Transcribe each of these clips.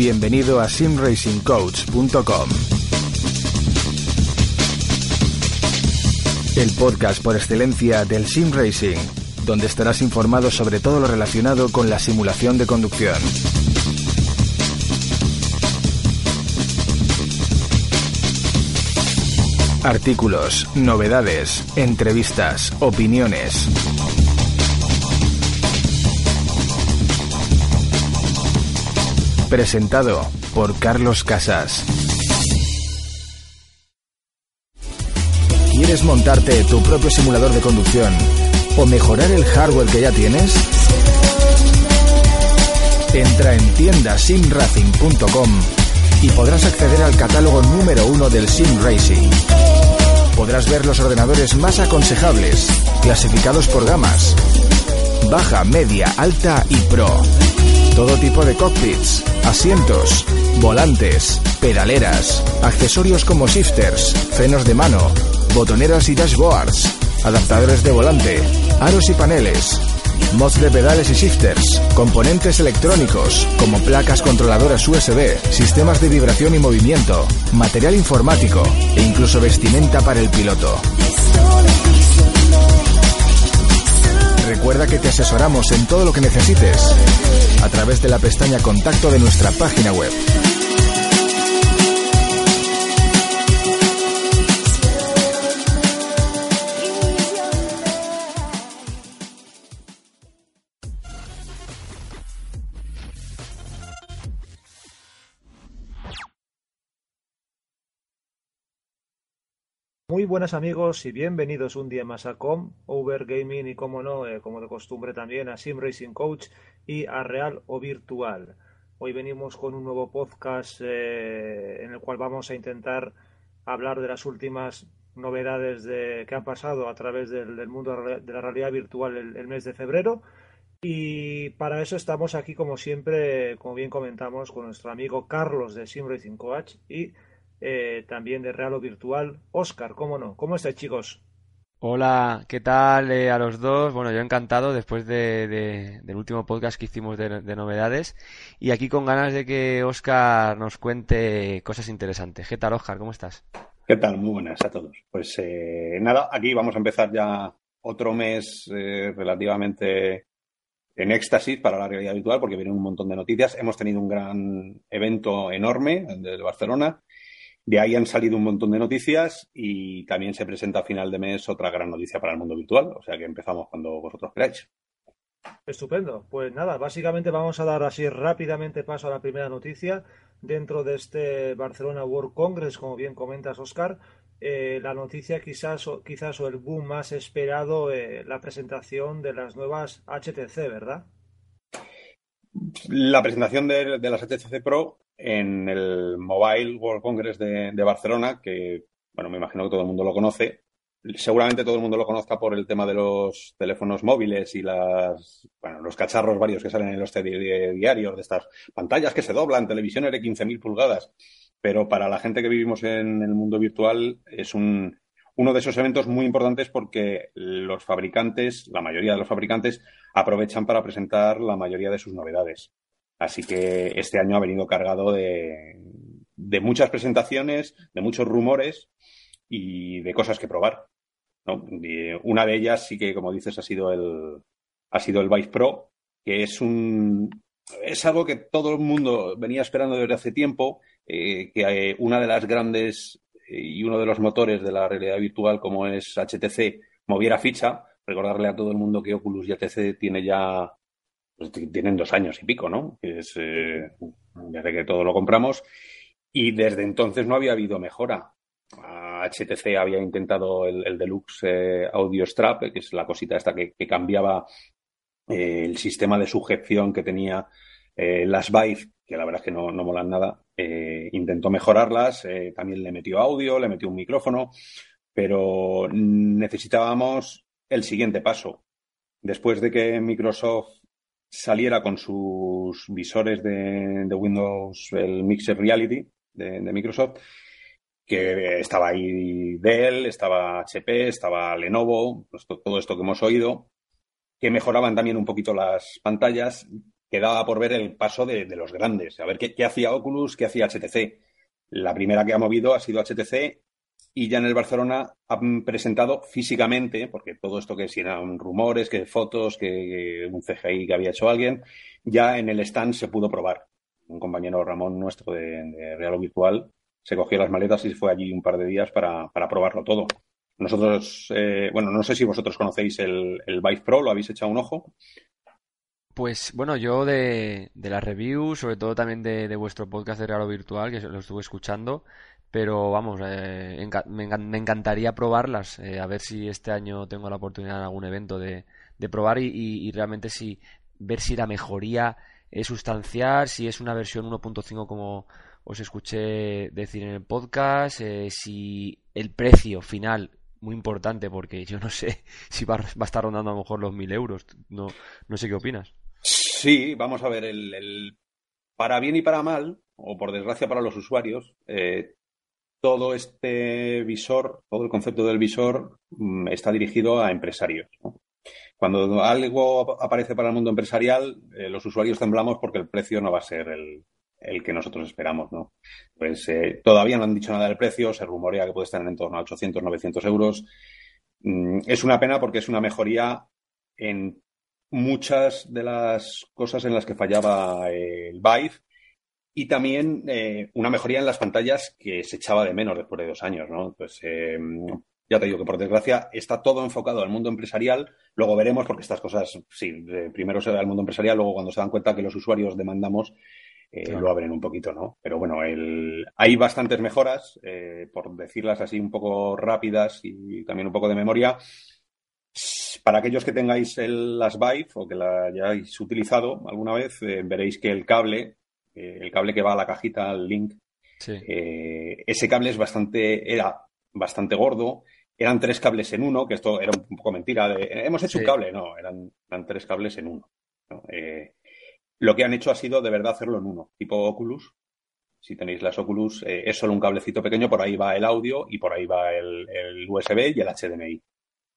Bienvenido a simracingcoach.com. El podcast por excelencia del sim racing, donde estarás informado sobre todo lo relacionado con la simulación de conducción. Artículos, novedades, entrevistas, opiniones. Presentado por Carlos Casas. ¿Quieres montarte tu propio simulador de conducción o mejorar el hardware que ya tienes? Entra en tiendasimracing.com y podrás acceder al catálogo número uno del Sim Racing. Podrás ver los ordenadores más aconsejables, clasificados por gamas, baja, media, alta y pro. Todo tipo de cockpits, asientos, volantes, pedaleras, accesorios como shifters, frenos de mano, botoneras y dashboards, adaptadores de volante, aros y paneles, mods de pedales y shifters, componentes electrónicos como placas controladoras USB, sistemas de vibración y movimiento, material informático e incluso vestimenta para el piloto. Recuerda que te asesoramos en todo lo que necesites a través de la pestaña Contacto de nuestra página web. Muy buenas amigos y bienvenidos un día más a Com, Over Gaming y como no, eh, como de costumbre también a Sim Racing Coach y a Real o Virtual. Hoy venimos con un nuevo podcast eh, en el cual vamos a intentar hablar de las últimas novedades de, que han pasado a través del, mundo de la realidad virtual el, el mes de febrero. Y para eso estamos aquí, como siempre, como bien comentamos, con nuestro amigo Carlos de Sim Racing Coach y eh, también de Real o Virtual, Oscar, ¿cómo no? ¿Cómo estáis, chicos? Hola, ¿qué tal eh, a los dos? Bueno, yo encantado después de, de- del último podcast que hicimos de, de novedades y aquí con ganas de que Oscar nos cuente cosas interesantes. ¿Qué tal, Oscar? ¿Cómo estás? ¿Qué tal? Muy buenas a todos. Pues eh, nada, aquí vamos a empezar ya otro mes eh, relativamente en éxtasis para la realidad virtual porque vienen un montón de noticias. Hemos tenido un gran evento enorme, el de Barcelona. De ahí han salido un montón de noticias y también se presenta a final de mes otra gran noticia para el mundo virtual. O sea que empezamos cuando vosotros queráis. Estupendo. Pues nada, básicamente vamos a dar así rápidamente paso a la primera noticia dentro de este Barcelona World Congress, como bien comentas, Oscar. Eh, la noticia quizás o, quizás o el boom más esperado, eh, la presentación de las nuevas HTC, ¿verdad? La presentación de, de las HTC Pro en el Mobile World Congress de, Barcelona, que, bueno, me imagino que todo el mundo lo conoce. Seguramente todo el mundo lo conozca por el tema de los teléfonos móviles y las, bueno, los cacharros varios que salen en los diarios, de estas pantallas que se doblan, televisiones de 15.000 pulgadas. Pero para la gente que vivimos en el mundo virtual es un, uno de esos eventos muy importantes porque los fabricantes, la mayoría de los fabricantes, aprovechan para presentar la mayoría de sus novedades. Así que este año ha venido cargado de, de muchas presentaciones, de muchos rumores y de cosas que probar. ¿no? Una de ellas sí que, como dices, ha sido el, ha sido el Vice Pro, que es un, es algo que todo el mundo venía esperando desde hace tiempo, eh, que eh, una de las grandes eh, y uno de los motores de la realidad virtual como es HTC moviera ficha recordarle a todo el mundo que Oculus y HTC tiene ya, pues, tienen dos años y pico, ¿no? Es, eh, que todo lo compramos. Y desde entonces no había habido mejora. HTC había intentado el, Deluxe eh, Audio Strap, que es la cosita esta que, cambiaba eh, el sistema de sujeción que tenía las Vive, que la verdad es que no, no molan nada. intentó mejorarlas, también le metió audio, le metió un micrófono, pero necesitábamos el siguiente paso. Después de que Microsoft saliera con sus visores de, Windows, el Mixed Reality de, Microsoft, que estaba ahí Dell, estaba HP, estaba Lenovo, todo esto que hemos oído, que mejoraban también un poquito las pantallas, quedaba por ver el paso de, los grandes, a ver qué hacía Oculus, qué hacía HTC. La primera que ha movido ha sido HTC y ya en el Barcelona han presentado físicamente, porque todo esto que si eran rumores, que fotos, que un CGI que había hecho alguien, ya en el stand se pudo probar. Un compañero Ramón nuestro de, Real o Virtual se cogió las maletas y fue allí un par de días para, probarlo todo. Nosotros, eh, bueno, no sé si vosotros conocéis el, el Vive Pro, ¿lo habéis echado un ojo? Pues bueno, yo de, de la review, sobre todo también de, de vuestro podcast de Real Virtual, que lo estuve escuchando, pero vamos, eh, me, encantaría probarlas, eh, a ver si este año tengo la oportunidad en algún evento de, probar y, realmente si ver si la mejoría es sustancial, si es una versión 1.5 como os escuché decir en el podcast, eh, si el precio final, muy importante porque yo no sé si va, a estar rondando a lo mejor los 1000 euros, no, no sé qué opinas. Sí, vamos a ver, el, para bien y para mal, o por desgracia para los usuarios, todo este visor, todo el concepto del visor mm, está dirigido a empresarios. Cuando algo aparece para el mundo empresarial, eh, los usuarios temblamos porque el precio no va a ser el, que nosotros esperamos. ¿no? Pues eh, todavía no han dicho nada del precio, se rumorea que puede estar en torno a 800, 900 euros. Mm, es una pena porque es una mejoría en muchas de las cosas en las que fallaba el Vive y también eh, una mejoría en las pantallas que se echaba de menos después de dos años, ¿no? Pues eh, ya te digo que por desgracia está todo enfocado al mundo empresarial. Luego veremos, porque estas cosas, sí, primero se da al mundo empresarial, luego cuando se dan cuenta que los usuarios demandamos, eh, lo abren un poquito, ¿no? Pero bueno, el... hay bastantes mejoras, por decirlas así un poco rápidas y también un poco de memoria. Para aquellos que tengáis el, las Vive o que la hayáis utilizado alguna vez, veréis que el cable eh, el cable que va a la cajita, al link, eh, ese cable es bastante, era bastante gordo. Eran tres cables en uno, que esto era un poco mentira. Hemos hecho un cable, no, eran, tres cables en uno. Eh, lo que han hecho ha sido de verdad hacerlo en uno, tipo Oculus. Si tenéis las Oculus, es solo un cablecito pequeño, por ahí va el audio y por ahí va el, el USB y el HDMI.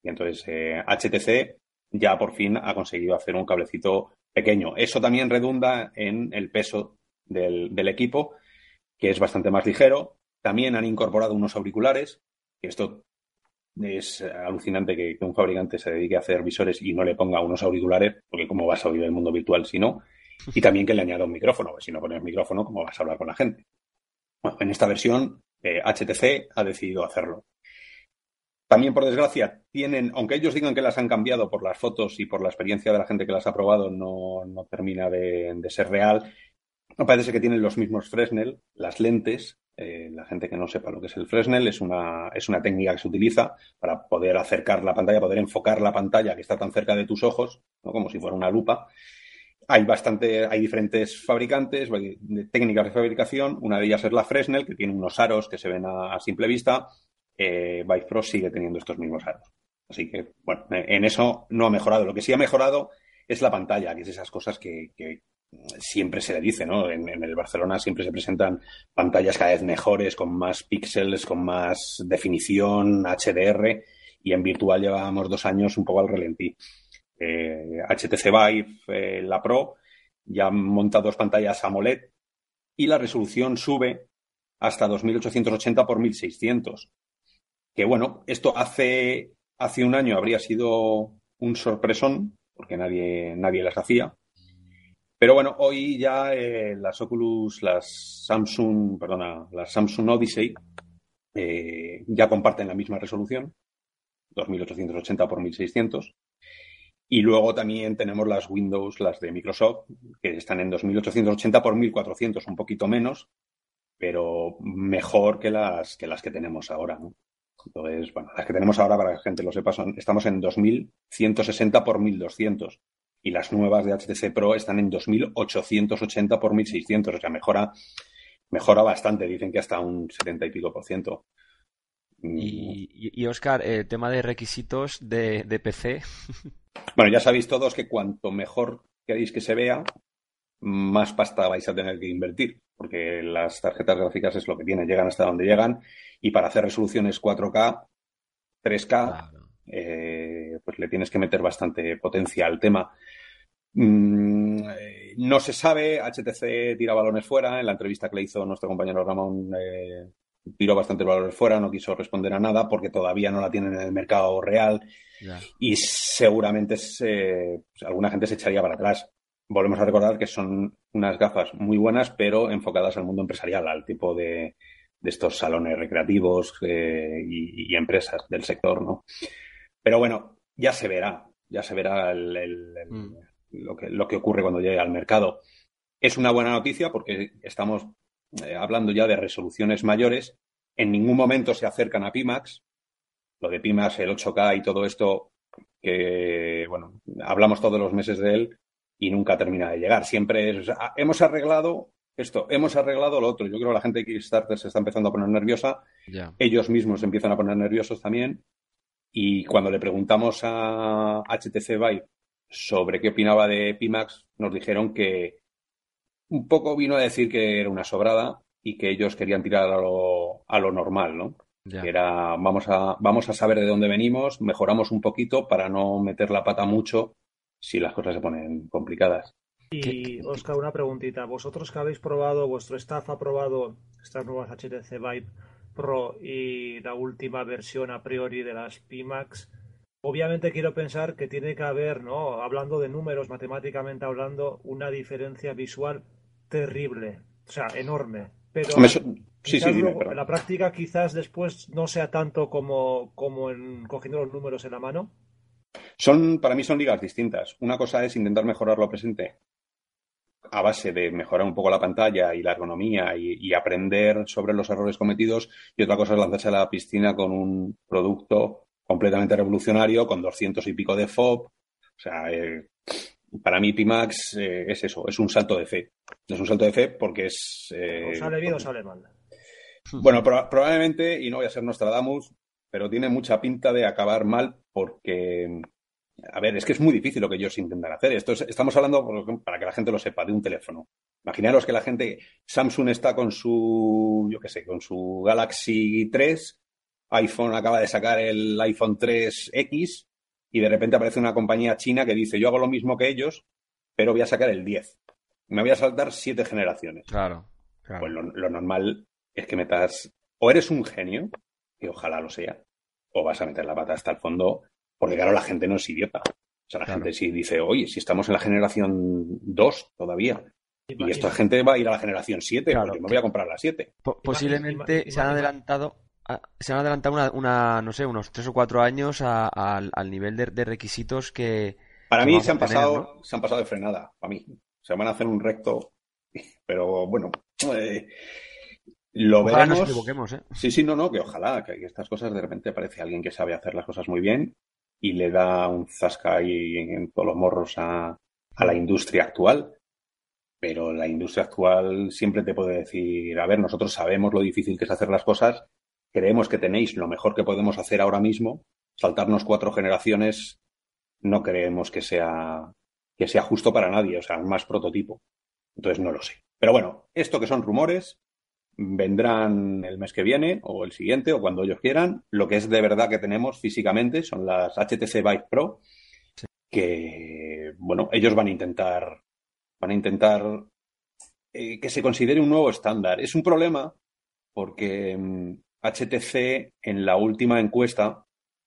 Y entonces HTC ya por fin ha conseguido hacer un cablecito pequeño. Eso también redunda en el peso del, equipo, que es bastante más ligero. También han incorporado unos auriculares, que esto es alucinante que, un fabricante se dedique a hacer visores y no le ponga unos auriculares, porque cómo vas a oír el mundo virtual si no. Y también que le añada un micrófono, si no pones micrófono, ¿cómo vas a hablar con la gente? Bueno, en esta versión, HTC eh, ha decidido hacerlo. También, por desgracia, tienen, aunque ellos digan que las han cambiado por las fotos y por la experiencia de la gente que las ha probado, no, no termina de, ser real. Parece que tienen los mismos Fresnel, las lentes. Eh, la gente que no sepa lo que es el Fresnel es una, es una técnica que se utiliza para poder acercar la pantalla, poder enfocar la pantalla que está tan cerca de tus ojos, ¿no? como si fuera una lupa. Hay bastante, hay diferentes fabricantes, técnicas de fabricación. Una de ellas es la Fresnel, que tiene unos aros que se ven a, simple vista. Eh, sigue teniendo estos mismos aros. Así que, bueno, en eso no ha mejorado. Lo que sí ha mejorado es la pantalla, que es esas cosas que, siempre se le dice, ¿no? En, el Barcelona siempre se presentan pantallas cada vez mejores, con más píxeles, con más definición, HDR, y en virtual llevábamos dos años un poco al relentí. HTC eh, Vive, eh, la Pro, ya monta dos pantallas AMOLED y la resolución sube hasta 2880 por 1600. Que bueno, esto hace, hace un año habría sido un sorpresón, porque nadie, nadie las hacía. Pero bueno, hoy ya eh, las Oculus, las Samsung, perdona, las Samsung Odyssey eh, ya comparten la misma resolución. 2880 por 1600. Y luego también tenemos las Windows, las de Microsoft, que están en 2880 por 1400, un poquito menos, pero mejor que las que, tenemos ahora. ¿no? Entonces, bueno, las que tenemos ahora, para que la gente lo sepa, son, estamos en 2160 por 1200 y las nuevas de HTC Pro están en 2880 por 1600, o sea, mejora, mejora bastante, dicen que hasta un 70 y pico por ciento. Y, Oscar, el tema de requisitos de, de PC. Bueno, ya sabéis todos que cuanto mejor queréis que se vea, más pasta vais a tener que invertir, porque las tarjetas gráficas es lo que tienen, llegan hasta donde llegan y para hacer resoluciones 4K, 3K, eh, pues le tienes que meter bastante potencia al tema. Mm, eh, no se sabe, HTC tira balones fuera, en la entrevista que le hizo nuestro compañero Ramón eh, tiró bastante balones fuera, no quiso responder a nada porque todavía no la tienen en el mercado real y seguramente pues, alguna gente se echaría para atrás volvemos a recordar que son unas gafas muy buenas, pero enfocadas al mundo empresarial, al tipo de, estos salones recreativos eh, y, empresas del sector, ¿no? Pero bueno, ya se verá, ya se verá mm. lo, que, lo que ocurre cuando llegue al mercado. Es una buena noticia porque estamos eh, hablando ya de resoluciones mayores. En ningún momento se acercan a Pimax. Lo de Pimax, el 8K y todo esto, que, bueno, hablamos todos los meses de él, y nunca termina de llegar. Siempre es, ah, hemos arreglado esto, hemos arreglado lo otro. Yo creo que la gente de Kickstarter se está empezando a poner nerviosa. Ellos mismos se empiezan a poner nerviosos también. Y cuando le preguntamos a HTC Vive sobre qué opinaba de Pimax, nos dijeron que un poco vino a decir que era una sobrada y que ellos querían tirar a lo, a lo normal, ¿no? Que era, vamos a, vamos a saber de dónde venimos, mejoramos un poquito para no meter la pata mucho si las cosas se ponen complicadas. Y Oscar, una preguntita. Vosotros que habéis probado, vuestro staff ha probado estas nuevas HTC Vive Pro y la última versión a priori de las Pimax. Obviamente quiero pensar que tiene que haber, ¿no? Hablando de números, matemáticamente hablando, una diferencia visual terrible, o sea, enorme. Pero sí, sí, en la práctica quizás después no sea tanto como, como en cogiendo los números en la mano. Son, para mí son ligas distintas. Una cosa es intentar mejorar lo presente a base de mejorar un poco la pantalla y la ergonomía y, aprender sobre los errores cometidos y otra cosa es lanzarse a la piscina con un producto completamente revolucionario con 200 y pico de FOB. O sea, eh, para mí Pimax eh, es eso, es un salto de fe. Es un salto de fe porque es... Eh, sale bien o sale mal. Bueno, probablemente, y no voy a ser Nostradamus, pero tiene mucha pinta de acabar mal porque, a ver, es que es muy difícil lo que ellos intentan hacer. Esto estamos hablando, para que la gente lo sepa, de un teléfono. Imaginaros que la gente, Samsung está con su, yo qué sé, con su Galaxy 3, iPhone acaba de sacar el iPhone 3X y de repente aparece una compañía china que dice, yo hago lo mismo que ellos, pero voy a sacar el 10. Me voy a saltar siete generaciones. Claro. Pues lo, lo normal es que metas, o eres un genio, que ojalá lo sea, o vas a meter la pata hasta el fondo, porque claro, la gente no es idiota. O sea, la gente sí dice, oye, si estamos en la generación 2 todavía, y esta gente va a ir a la generación 7, porque me voy a comprar la 7. posiblemente se han adelantado se han adelantado una, no sé, unos 3 o 4 años al nivel de, requisitos que... Para mí se han, pasado, se han pasado de frenada, para mí. Se van a hacer un recto, pero bueno, eh, lo veremos. ¿eh? Sí, sí, no, no, que ojalá, que estas cosas de repente aparece alguien que sabe hacer las cosas muy bien y le da un zasca ahí en, todos los morros a, la industria actual. Pero la industria actual siempre te puede decir, a ver, nosotros sabemos lo difícil que es hacer las cosas, creemos que tenéis lo mejor que podemos hacer ahora mismo, saltarnos cuatro generaciones no creemos que sea, que sea justo para nadie, o sea, más prototipo. Entonces no lo sé. Pero bueno, esto que son rumores, vendrán el mes que viene o el siguiente o cuando ellos quieran. Lo que es de verdad que tenemos físicamente son las HTC Vive Pro, que, bueno, ellos van a intentar, van a intentar eh, que se considere un nuevo estándar. Es un problema porque HTC mm, en la última encuesta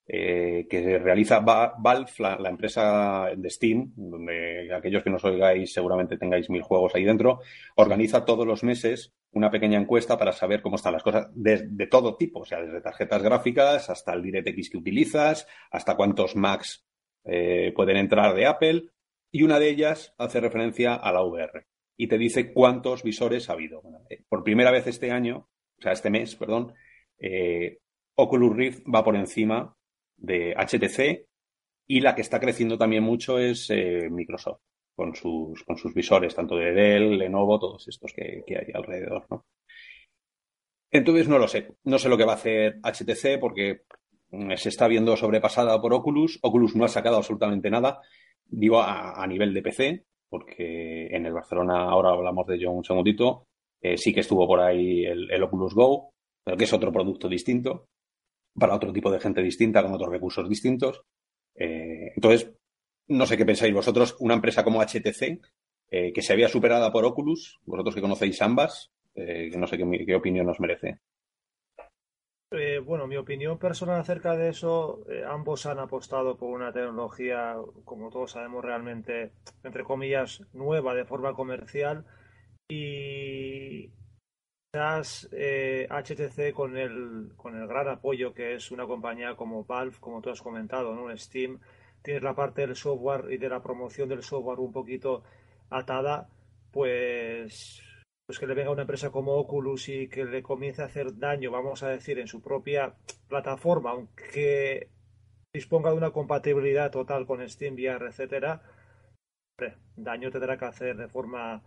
eh, que realiza Valve, la, empresa de Steam, donde que aquellos que nos oigáis seguramente tengáis mil juegos ahí dentro, organiza todos los meses una pequeña encuesta para saber cómo están las cosas de, todo tipo, o sea, desde tarjetas gráficas hasta el DirectX que utilizas, hasta cuántos Macs eh, pueden entrar de Apple, y una de ellas hace referencia a la VR y te dice cuántos visores ha habido. Eh, por primera vez este año, o sea, este mes, perdón, Oculus Rift va por encima de HTC y la que está creciendo también mucho es eh, Microsoft con sus, con sus visores, tanto de Dell, Lenovo, todos estos que, hay alrededor. ¿no? Entonces no lo sé, no sé lo que va a hacer HTC porque se está viendo sobrepasada por Oculus. Oculus no ha sacado absolutamente nada, digo a, nivel de PC, porque en el Barcelona, ahora hablamos de ello un segundito, eh, sí que estuvo por ahí el, Oculus Go, pero que es otro producto distinto, para otro tipo de gente distinta, con otros recursos distintos. Eh, entonces, no sé qué pensáis vosotros, una empresa como HTC, eh, que se había superada por Oculus, vosotros que conocéis ambas, que no sé qué, qué opinión os merece. Eh, bueno, mi opinión personal acerca de eso, eh, ambos han apostado por una tecnología, como todos sabemos, realmente, entre comillas, nueva de forma comercial y quizás eh, HTC con el, con el gran apoyo que es una compañía como Valve, como tú has comentado, ¿no? Steam, tienes la parte del software y de la promoción del software un poquito atada, pues pues que le venga una empresa como Oculus y que le comience a hacer daño, vamos a decir, en su propia plataforma, aunque disponga de una compatibilidad total con Steam, VR, etcétera, daño tendrá que hacer de forma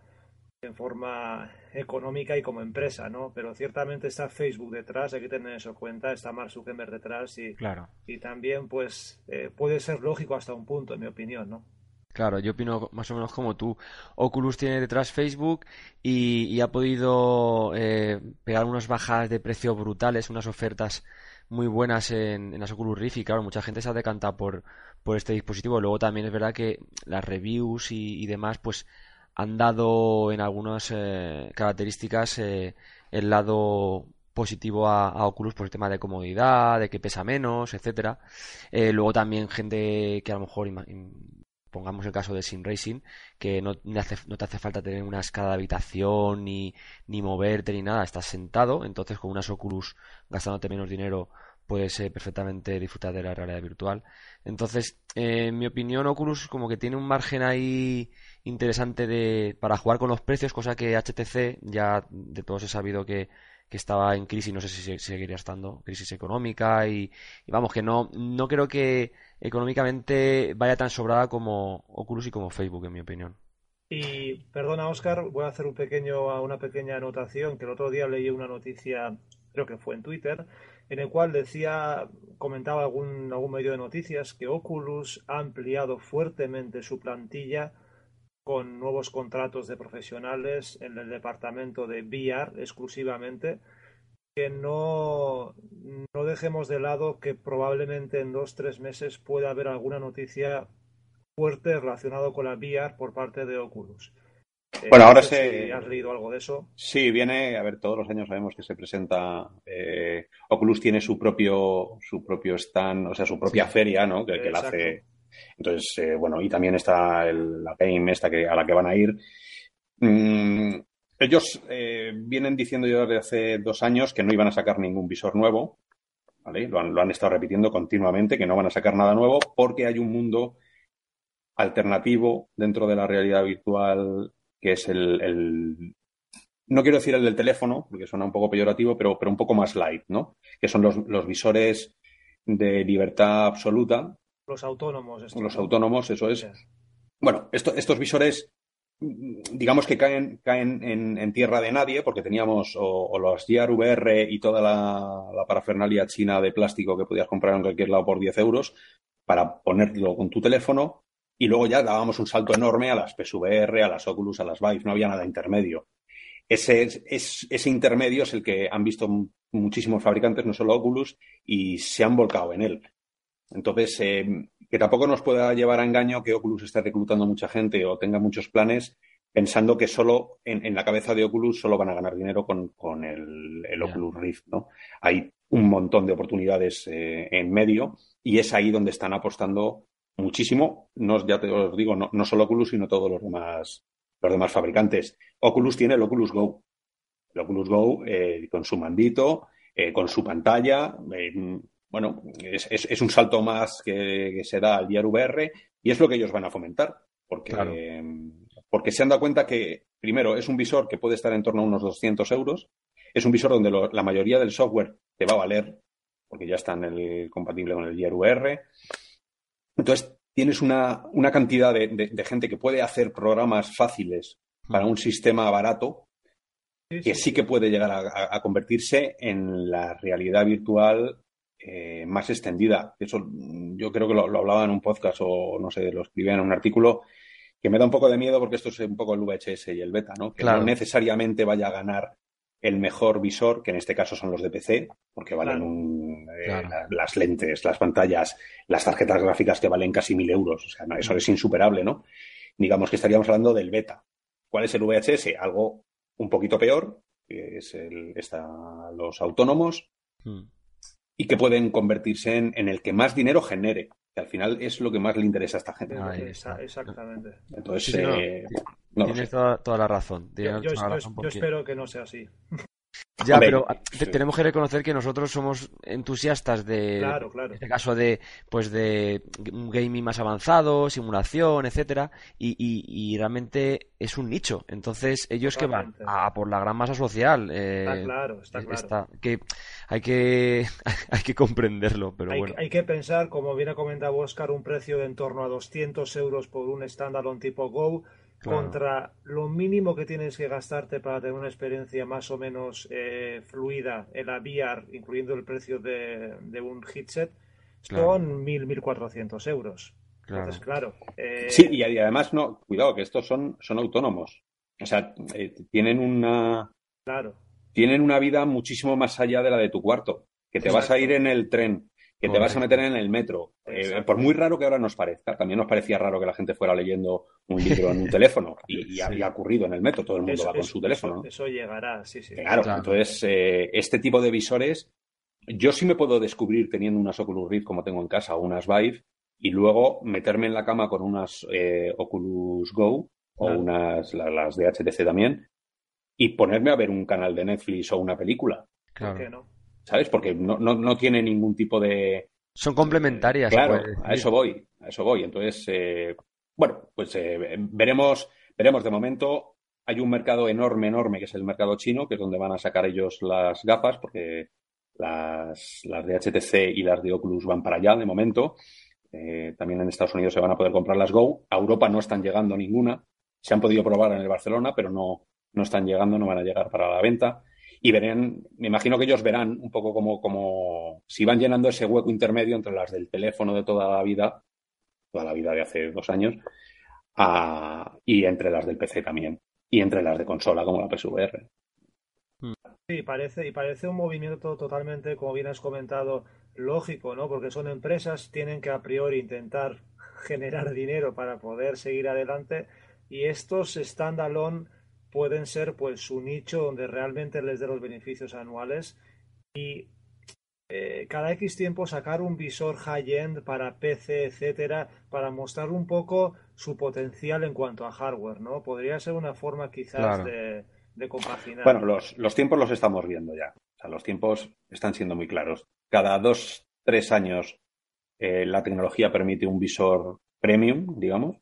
en forma económica y como empresa, ¿no? Pero ciertamente está Facebook detrás, hay que tener eso en cuenta, está Mark Zuckerberg detrás y, claro. y también pues eh, puede ser lógico hasta un punto, en mi opinión, ¿no? Claro, yo opino más o menos como tú. Oculus tiene detrás Facebook y, y ha podido eh, pegar unas bajadas de precio brutales, unas ofertas muy buenas en, en, las Oculus Rift y claro, mucha gente se ha decantado por, por este dispositivo. Luego también es verdad que las reviews y, y demás pues han dado en algunas eh, características eh, el lado positivo a, Oculus por el tema de comodidad, de que pesa menos, etcétera. Eh, luego también gente que a lo mejor pongamos el caso de Sim Racing, que no, te hace falta tener una escala de habitación, ni, ni moverte, ni nada, estás sentado, entonces con unas Oculus gastándote menos dinero puedes eh, perfectamente disfrutar de la realidad virtual. Entonces, en mi opinión, Oculus como que tiene un margen ahí interesante de, para jugar con los precios, cosa que HTC ya de todos he sabido que, que estaba en crisis, no sé si seguiría estando, crisis económica y, vamos, que no, no creo que económicamente vaya tan sobrada como Oculus y como Facebook, en mi opinión. Y perdona, Oscar, voy a hacer un pequeño, una pequeña anotación, que el otro día leí una noticia, creo que fue en Twitter, en el cual decía, comentaba algún, algún medio de noticias, que Oculus ha ampliado fuertemente su plantilla con nuevos contratos de profesionales en el departamento de VR exclusivamente que no, no dejemos de lado que probablemente en dos tres meses pueda haber alguna noticia fuerte relacionado con la VR por parte de Oculus. Bueno, eh, ahora no sé se. Si ¿Has leído algo de eso? Sí, viene, a ver, todos los años sabemos que se presenta. Eh, Oculus tiene su propio, su propio stand, o sea, su propia sí. feria, ¿no? Que, que la hace. Entonces, eh, bueno, y también está la PAIM esta que, a la que van a ir. Mm, ellos eh, vienen diciendo ya desde hace dos años que no iban a sacar ningún visor nuevo, ¿vale? Lo han, lo han, estado repitiendo continuamente, que no van a sacar nada nuevo porque hay un mundo alternativo dentro de la realidad virtual que es el, el no quiero decir el del teléfono, porque suena un poco peyorativo, pero, pero un poco más light, ¿no? Que son los, los visores de libertad absoluta. Los autónomos. Los ¿no? autónomos, eso es. Yes. Bueno, esto, estos visores digamos que caen, caen en, en, tierra de nadie, porque teníamos o, o los VR y toda la, la, parafernalia china de plástico que podías comprar en cualquier lado por 10 euros para ponerlo con tu teléfono, y luego ya dábamos un salto enorme a las PSVR, a las Oculus, a las Vive, no había nada intermedio. Ese, es, ese intermedio es el que han visto muchísimos fabricantes, no solo Oculus, y se han volcado en él. Entonces, eh, que tampoco nos pueda llevar a engaño que Oculus esté reclutando mucha gente o tenga muchos planes pensando que solo en, en la cabeza de Oculus solo van a ganar dinero con, con el, el, Oculus Rift. ¿no? Hay un montón de oportunidades eh, en medio y es ahí donde están apostando muchísimo, no, ya te os digo, no, no solo Oculus, sino todos los demás, los demás fabricantes. Oculus tiene el Oculus Go. El Oculus Go eh, con su mandito, eh, con su pantalla. Bueno, es, es- es un salto más que, que se da al Gear VR y es lo que ellos van a fomentar. Porque, Claro. porque se han dado cuenta que, primero, es un visor que puede estar en torno a unos 200 euros. Es un visor donde lo- la mayoría del software te va a valer, porque ya está en el, compatible con el Gear VR. Entonces, tienes una, una cantidad de, de- de gente que puede hacer programas fáciles para un sistema barato que sí que puede llegar a- a convertirse en la realidad virtual eh, más extendida. Eso mm, yo creo que lo, lo hablaba en un podcast o no sé, lo escribía en un artículo que me da un poco de miedo porque esto es un poco el VHS y el beta, ¿no? Que Claro. no necesariamente vaya a ganar el mejor visor, que en este caso son los de PC, porque valen Claro. un, eh, Claro. la- las lentes, las pantallas, las tarjetas gráficas que valen casi mil euros. O sea, no, eso es insuperable, ¿no? Digamos que estaríamos hablando del beta. ¿Cuál es el VHS? Algo un poquito peor, que es el, está los autónomos, Mm. Y que pueden convertirse en, en el que más dinero genere, que al final es lo que más le interesa a esta gente. Ahí Esa- está. exactamente. Entonces, Sí, sí, no. eh, no Tienes toda, toda la razón. Yo, Tienes yo- toda la yo- razón yo porque- espero que no sea así. Ya, Hombre, pero sí. tenemos que reconocer que nosotros somos entusiastas de, Claro, claro. en este caso de, pues de un gaming más avanzado, simulación, etcétera, y, y- y realmente es un nicho. Entonces, ellos que van a, por la gran masa social, eh, Está claro, está es- claro. está- que hay que hay que comprenderlo, pero hay, bueno. hay que pensar, como bien ha comentado Oscar, un precio de en torno a 200 euros por un standalone tipo Go Claro. contra lo mínimo que tienes que gastarte para tener una experiencia más o menos eh, fluida en la VR, incluyendo el precio de, de un headset, Claro. son 1.000, 1.400 euros. Claro. Entonces, claro. eh, Sí, y, y además, no, cuidado, que estos son, son autónomos. O sea, eh, tienen una, Claro. tienen una vida muchísimo más allá de la de tu cuarto. Que te vas a ir en el tren, que te vas a meter en el metro. Eh, por muy raro que ahora nos parezca, también nos parecía raro que la gente fuera leyendo un libro en un teléfono. Y, y ha- Sí. y ha ocurrido en el metro, todo el mundo Eso- va con eso- su teléfono. eso- ¿no? eso llegará, sí, sí. Claro, Claro. entonces eh, este tipo de visores, yo sí me puedo descubrir teniendo unas Oculus Rift como tengo en casa o unas Vive y luego meterme en la cama con unas eh, Oculus Go o Claro. unas la- las de HTC también y ponerme a ver un canal de Netflix o una película, ¿Por Claro. qué no? ¿Sabes? Porque no, no, no tiene ningún tipo de... Son complementarias. Claro, puede a eso voy, a eso voy. Entonces, eh, bueno, pues eh, veremos, veremos de momento. Hay un mercado enorme, enorme, que es el mercado chino, que es donde van a sacar ellos las gafas, porque las, las de HTC y las de Oculus van para allá de momento. Eh, también en Estados Unidos se van a poder comprar las Go. A Europa no están llegando ninguna. Se han podido probar en el Barcelona, pero no, no están llegando, no van a llegar para la venta. Y verán, me imagino que ellos verán un poco como, como si van llenando ese hueco intermedio entre las del teléfono de toda la vida, toda la vida de hace dos años, a- y entre las del PC también. Y entre las de consola como la PSVR. Sí, parece, y parece un movimiento totalmente, como bien has comentado, lógico, ¿no? Porque son empresas, tienen que a priori intentar generar dinero para poder seguir adelante y estos standalone pueden ser pues su nicho donde realmente les dé los beneficios anuales y eh, cada X tiempo sacar un visor high-end para PC, etcétera, para mostrar un poco su potencial en cuanto a hardware, ¿no? Podría ser una forma quizás Claro. de, de compaginar. Bueno, los, los tiempos los estamos viendo ya. O sea, los tiempos están siendo muy claros. Cada dos, tres años eh, la tecnología permite un visor premium, digamos,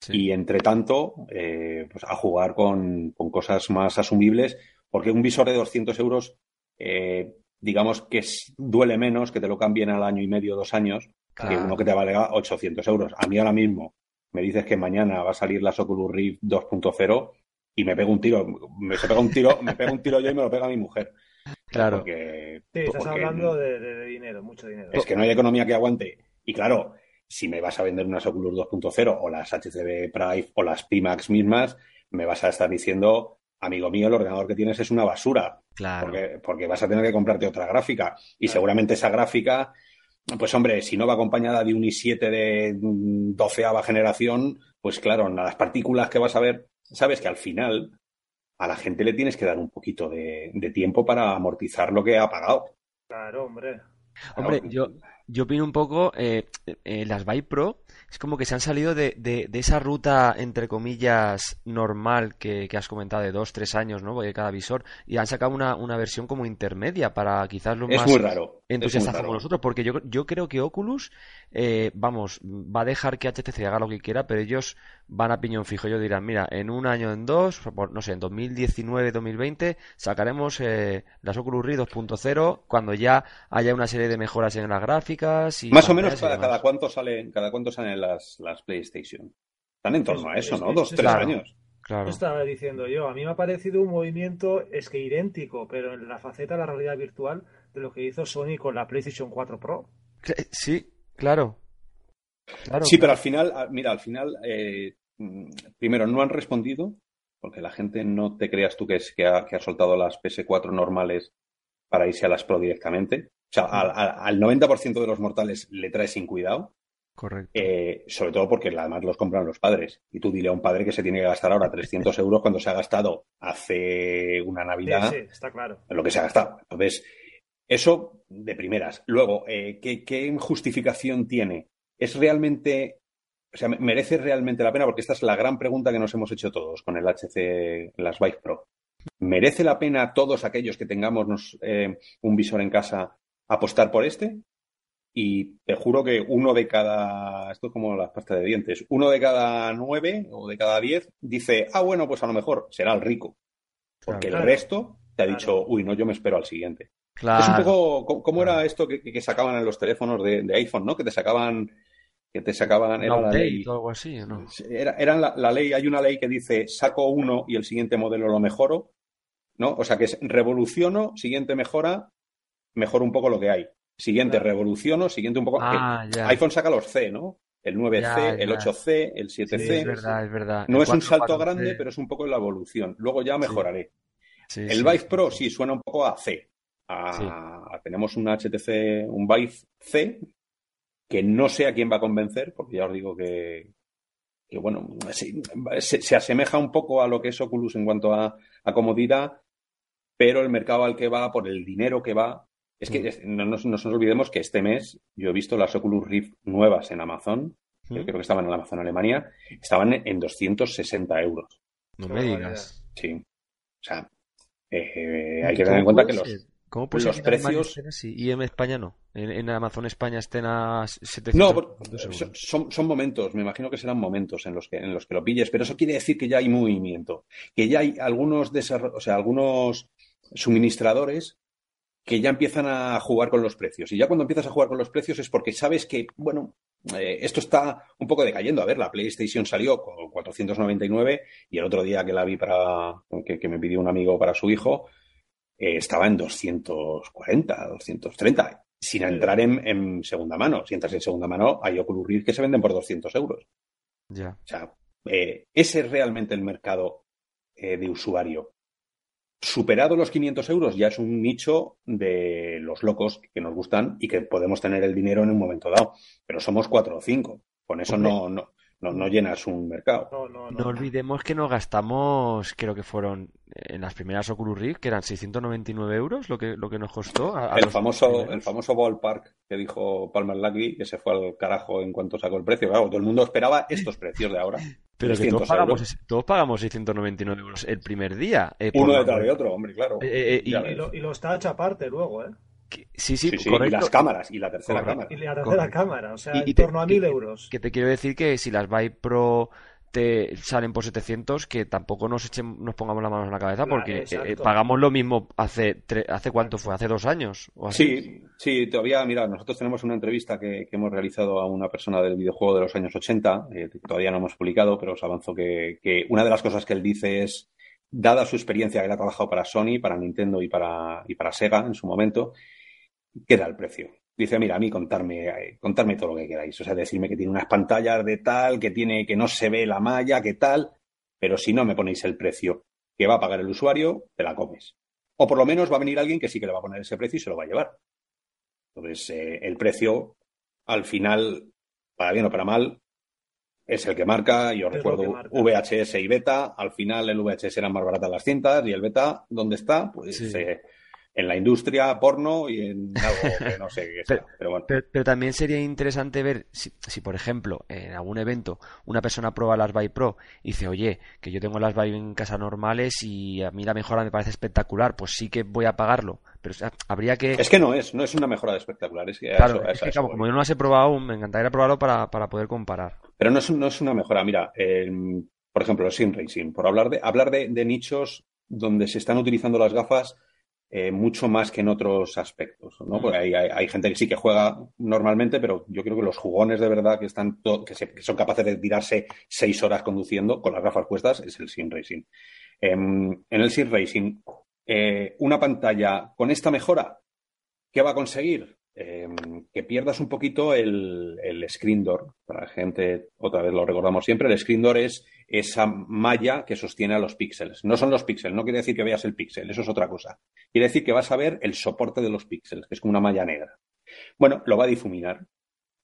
Sí. y entre tanto, eh, pues a jugar con, con cosas más asumibles, porque un visor de 200 euros, eh, digamos que es- duele menos que te lo cambien al año y medio, dos años, que uno que te valga 800 euros. A mí ahora mismo me dices que mañana va a salir la Oculus Rift 2.0 y me pego un tiro, me se pega un tiro, me pega un tiro yo y me lo pega mi mujer. Claro. Porque, Sí, estás porque hablando de dinero, mucho dinero. es que no hay economía que aguante. Y claro, si me vas a vender unas Oculus 2.0 o las HCD Prive o las Pimax mismas, me vas a estar diciendo, amigo mío, el ordenador que tienes es una basura, Claro. porque, porque vas a tener que comprarte otra gráfica. Y Claro. seguramente esa gráfica, pues hombre, si no va acompañada de un i7 de doceava generación, pues claro, las partículas que vas a ver, sabes que al final a la gente le tienes que dar un poquito de, de tiempo para amortizar lo que ha pagado. Claro, hombre. Hombre, yo, yo opino un poco, eh, eh, las Vive Pro es como que se han salido de, de, de esa ruta, entre comillas, normal que, que, has comentado de dos, tres años, ¿no? De cada visor, y han sacado una, una versión como intermedia para quizás lo es más muy raro. entusiastas como nosotros, porque yo, yo creo que Oculus, eh, vamos, va a dejar que HTC haga lo que quiera, pero ellos van a piñón fijo. Ellos dirán, mira, en un año, en dos, por- no sé, en 2019, 2020, sacaremos eh, las Oculus Rift 2.0 cuando ya haya una serie de mejoras en las gráficas y Más o menos cada, cuánto salen, cada cuánto salen las, las PlayStation. Están en torno a Es- eso, es- ¿no? es- Dos, es- tres Claro. años. Claro. Estaba diciendo yo. A mí me ha parecido un movimiento, es que idéntico, pero en la faceta de la realidad virtual de lo que hizo Sony con la PlayStation 4 Pro. Sí, claro. Claro, Sí, pero al final, ah, mira, al final, eh, mm, primero, no han respondido, porque la gente no te creas tú que, es, que, ha, que ha soltado las PS4 normales para irse a las Pro directamente. O sea, al, al- al 90% de los mortales le trae sin cuidado, Correcto. eh, sobre todo porque además los compran los padres. Y tú dile a un padre que se tiene que gastar ahora 300 euros cuando se ha gastado hace una Navidad sí, está claro. lo que se ha gastado. Entonces, eso de primeras. Luego, eh, ¿qué, qué justificación tiene? ¿Es realmente, o sea, me- merece realmente la pena? Porque esta es la gran pregunta que nos hemos hecho todos con el HC, las Vive Pro. ¿Merece la pena todos aquellos que tengamos eh, un visor en casa apostar por este? Y te juro que uno de cada, esto es como las pastas de dientes, uno de cada nueve o de cada diez dice, ah, bueno, pues a lo mejor será el rico. Porque Claro. el resto te ha dicho, uy, no, yo me espero al siguiente. Claro. Es un poco, ¿cómo, era esto que, que- sacaban en los teléfonos de, de iPhone, ¿no? Que te sacaban, que te sacaban, era la ley. o algo así, ¿o no? Era, era la, la ley, hay una ley que dice, saco uno y el siguiente modelo lo mejoro, ¿no? O sea que es revoluciono, siguiente mejora, mejoro un poco lo que hay. Siguiente Claro. revoluciono, siguiente un poco. Ah, ya. iPhone saca los C, ¿no? El 9C, Ya, el ya. 8C, el 7C. Sí, es verdad, es verdad. No El es un 4, salto 4C. grande, pero es un poco la evolución. Luego ya mejoraré. Sí, El Vive Pro sí. suena un poco a C. A- Sí. a- tenemos un HTC, un Vive C, que no sé a quién va a convencer, porque ya os digo que, que bueno, se, se asemeja un poco a lo que es Oculus en cuanto a, a comodidad, pero el mercado al que va, por el dinero que va, es que Mm. no nos, no nos olvidemos que este mes yo he visto las Oculus Rift nuevas en Amazon, que ¿Mm? creo que estaban en Amazon Alemania, estaban en 260 euros. No me digas. Sí. O sea, eh, hay que ¿Cómo tener en cuenta que los? ¿Cómo puede los ser que en Alemania precios- así y en España no? En, en Amazon España estén a 700 No, por- son, momentos, me imagino que serán momentos en los que, en los que lo pilles, pero eso quiere decir que ya hay movimiento, que ya hay algunos desarro- o sea, algunos suministradores que ya empiezan a jugar con los precios. Y ya cuando empiezas a jugar con los precios es porque sabes que, bueno, eh, esto está un poco decayendo. A ver, la PlayStation salió con 499 y el otro día que la vi para, que, que me pidió un amigo para su hijo, eh, estaba en 240, 230, sin entrar en, en segunda mano. Si entras en segunda mano, hay Oculus Rift que se venden por 200 euros. Ya. O sea, eh, ese es realmente el mercado de usuario. Superado los 500 euros, ya es un nicho de los locos que nos gustan y que podemos tener el dinero en un momento dado. Pero somos cuatro o cinco. Con eso no, no, no, no llenas un mercado. No, no, no. No olvidemos que nos gastamos, creo que fueron en las primeras Oculus Rift, que eran 699 euros lo que, lo que nos costó. a- a El famoso, primeros. el famoso ballpark que dijo Palmer Luckey, que se fue al carajo en cuanto sacó el precio. Claro, todo el mundo esperaba estos precios de ahora. Pero que 300 todos pagamos, euros. todos pagamos 699 euros el primer día. eh, Uno detrás de otro, hombre, claro. Eh, eh, y- Ya Y lo, y lo está hecho aparte luego, ¿eh? Que- Sí, sí, Sí, sí, correcto. y las cámaras, y la tercera Correcto. cámara. Y la tercera Correcto. cámara, o sea, Y- y en te- torno a que- mil que- euros. Que te quiero decir que si las Vive Pro te salen por 700, que tampoco nos echen, nos pongamos las manos en la cabeza, Claro, porque eh, pagamos lo mismo hace tre- hace cuánto fue, hace dos años o así. Sí, sí, todavía, mira, nosotros tenemos una entrevista que, que hemos realizado a una persona del videojuego de los años 80, eh, todavía no hemos publicado, pero os avanzo que, que una de las cosas que él dice es, dada su experiencia que él ha trabajado para Sony, para Nintendo y para, y para Sega en su momento, queda el precio. Dice, mira, a mí contarme, eh, contarme todo lo que queráis. O sea, decirme que tiene unas pantallas de tal, que tiene, que no se ve la malla, que tal, pero si no me ponéis el precio que va a pagar el usuario, te la comes. O por lo menos va a venir alguien que sí que le va a poner ese precio y se lo va a llevar. Entonces, eh, el precio, al final, para bien o para mal, es el que marca. Yo Es recuerdo. VHS y beta. Al final, el VHS eran más baratas las cintas y el beta, ¿dónde está? Pues Sí. eh, en la industria porno y en algo que no sé qué sea. Pero, bueno. Pero, también sería interesante ver si, si, por ejemplo, en algún evento una persona prueba las Vive Pro y dice, oye, que yo tengo las Vive en casa normales y a mí la mejora me parece espectacular, pues sí que voy a pagarlo. Pero habría que... Es que no es, no es una mejora de espectacular. Es que, claro, es que como yo no las he probado aún, me encantaría probarlo para, para poder comparar. Pero no es, no es una mejora. Mira, por ejemplo, Sim Racing, por hablar de, hablar de, de nichos donde se están utilizando las gafas eh, mucho más que en otros aspectos, ¿no? Porque hay, hay, gente que sí que juega normalmente, pero yo creo que los jugones de verdad que están que, que, son capaces de tirarse seis horas conduciendo con las gafas puestas es el Sim Racing. Em, en el Sim Racing, eh, una pantalla con esta mejora, ¿qué va a conseguir? Em, que pierdas un poquito el, el, screen door. Para la gente, otra vez lo recordamos siempre, el screen door es esa malla que sostiene a los píxeles. No son los píxeles, no quiere decir que veas el píxel, eso es otra cosa. Quiere decir que vas a ver el soporte de los píxeles, que es como una malla negra. Bueno, lo va a difuminar,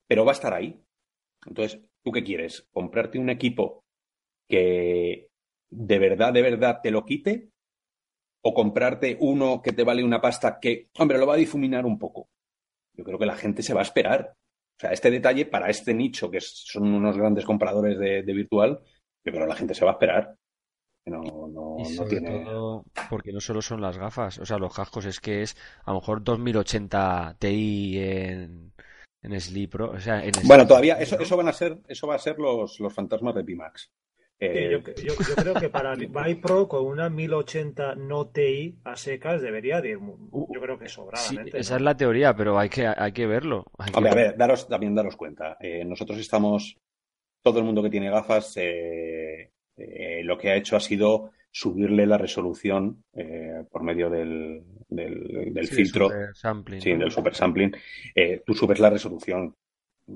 pero va a estar ahí. Entonces, ¿tú qué quieres? ¿Comprarte un equipo que de verdad, de verdad te lo quite? ¿O comprarte uno que te vale una pasta que, hombre, lo va a difuminar un poco? Yo creo que la gente se va a esperar. O sea, este detalle para este nicho, que son unos grandes compradores de, de virtual, yo creo que la gente se va a esperar. No, no, no tiene. porque no solo son las gafas, o sea, los cascos, es que es a lo mejor 2080 Ti en, en Sleep Pro. O sea, en bueno, todavía, eso, eso, van a ser, eso va a ser los, los fantasmas de Pimax. Eh... Yo, yo, yo, creo que para Pro con una 1080 no TI a secas debería ir. Uh, yo creo que sobradamente. Sí, esa es la teoría, pero hay que, hay que verlo. Hay Hombre, que... a ver, daros, también daros cuenta. Eh, nosotros estamos todo el mundo que tiene gafas eh, eh, lo que ha hecho ha sido subirle la resolución eh, por medio del, del, del sí, filtro, super sampling, sí, ¿no? del super sampling. Eh, tú subes la resolución.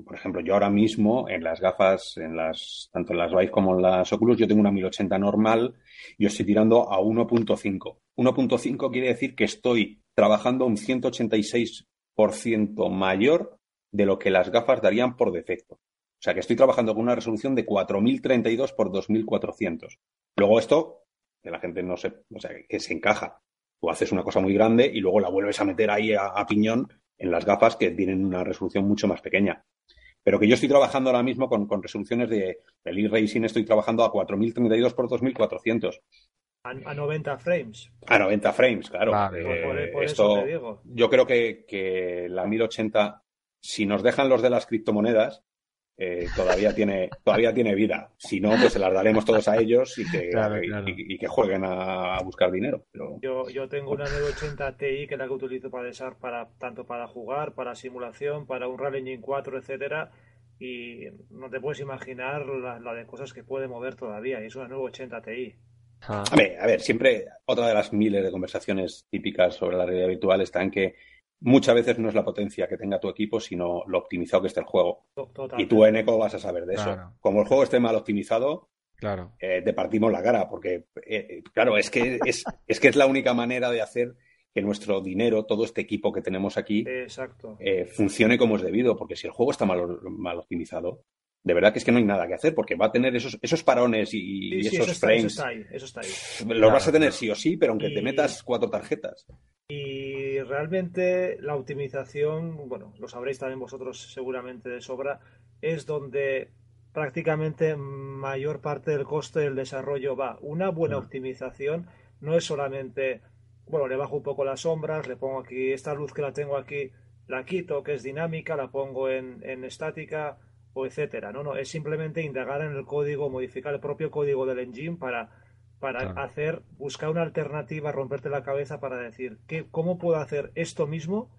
Por ejemplo, yo ahora mismo en las gafas, en las, tanto en las Vive como en las Oculus, yo tengo una 1080 normal y estoy tirando a 1.5. 1.5 quiere decir que estoy trabajando un 186% mayor de lo que las gafas darían por defecto. O sea que estoy trabajando con una resolución de 4032 por 2400. Luego esto, que la gente no se, o sea, que se encaja. Tú haces una cosa muy grande y luego la vuelves a meter ahí a piñón en las gafas que tienen una resolución mucho más pequeña. Pero que yo estoy trabajando ahora mismo con, con resoluciones de el e-racing, estoy trabajando a 4032 por 2400. A, a 90 frames. A 90 frames, claro. Vale, Eh, por, por esto, eso te digo. yo creo que, que la 1080, si nos dejan los de las criptomonedas, eh, todavía tiene todavía tiene vida. Si no, pues se las daremos todos a ellos y que, Claro, y- claro. y- y que jueguen a, a buscar dinero. Pero Yo, yo tengo una 980 Ti que es la que utilizo para desar para tanto para jugar, para simulación, para un Rally Engine 4, etcétera, y no te puedes imaginar la, la de cosas que puede mover todavía. Y es una 980 Ti. Ah, a ver, a ver, siempre otra de las miles de conversaciones típicas sobre la realidad virtual está en que muchas veces no es la potencia que tenga tu equipo, sino lo optimizado que esté el juego. Y tú en Eco vas a saber de eso. Claro. Como el juego esté mal optimizado, claro. eh, te partimos la cara, porque, eh, claro, es que es, es que es la única manera de hacer que nuestro dinero, todo este equipo que tenemos aquí, Exacto. eh, funcione como es debido, porque si el juego está mal, mal optimizado, de verdad que es que no hay nada que hacer, porque va a tener esos, esos parones y, Sí, y sí, esos eso está, frames. eso está ahí, eso está ahí. Los vas a tener sí o sí, pero aunque te metas cuatro tarjetas. Y realmente la optimización, bueno, lo sabréis también vosotros seguramente de sobra, es donde prácticamente mayor parte del coste del desarrollo va. Una buena Mm. optimización no es solamente, bueno, le bajo un poco las sombras, le pongo aquí esta luz que la tengo aquí, la quito, que es dinámica, la pongo en, en estática o etcétera. No, no, es simplemente indagar en el código, modificar el propio código del engine para para Claro. hacer, buscar una alternativa, romperte la cabeza para decir, ¿qué, ¿cómo puedo hacer esto mismo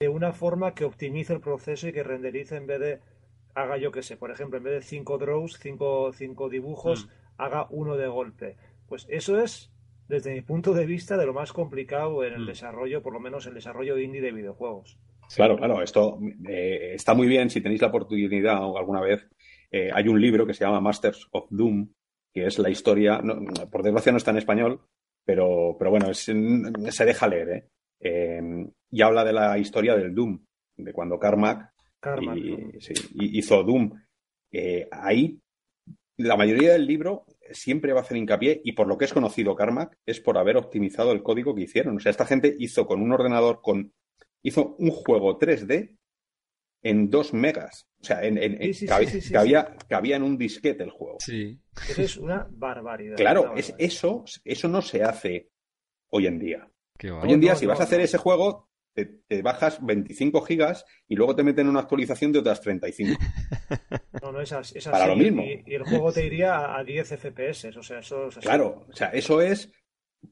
de una forma que optimice el proceso y que renderice en vez de, haga yo que sé, por ejemplo, en vez de cinco draws, cinco, cinco dibujos, Mm. haga uno de golpe? Pues eso es, desde mi punto de vista, de lo más complicado en el Mm. desarrollo, por lo menos el desarrollo indie de videojuegos. Claro, claro, esto eh, está muy bien si tenéis la oportunidad o alguna vez. eh, hay un libro que se llama Masters of Doom, que es la historia, no, por desgracia no está en español, pero, pero bueno, es- se deja leer, ¿eh? Eh, y habla de la historia del Doom, de cuando Carmack y- sí, hizo Doom. Eh, ahí la mayoría del libro siempre va a hacer hincapié, y por lo que es conocido Carmack, es por haber optimizado el código que hicieron. O sea, esta gente hizo con un ordenador con. hizo un juego 3D en 2 megas. O sea, en, en- Sí, sí, cabía, sí, sí, sí, cabía- cabía en un disquete el juego. Sí. Eso es una barbaridad. Claro, una es, eso, eso no se hace hoy en día. Qué. Hoy en día, no, si no, vas a hacer ese juego, te, te bajas 25 gigas y luego te meten una actualización de otras 35. No, no, es así. es Para lo mismo. Y, y el juego te iría a, a 10 FPS. O sea, eso es así. Claro, o sea, eso es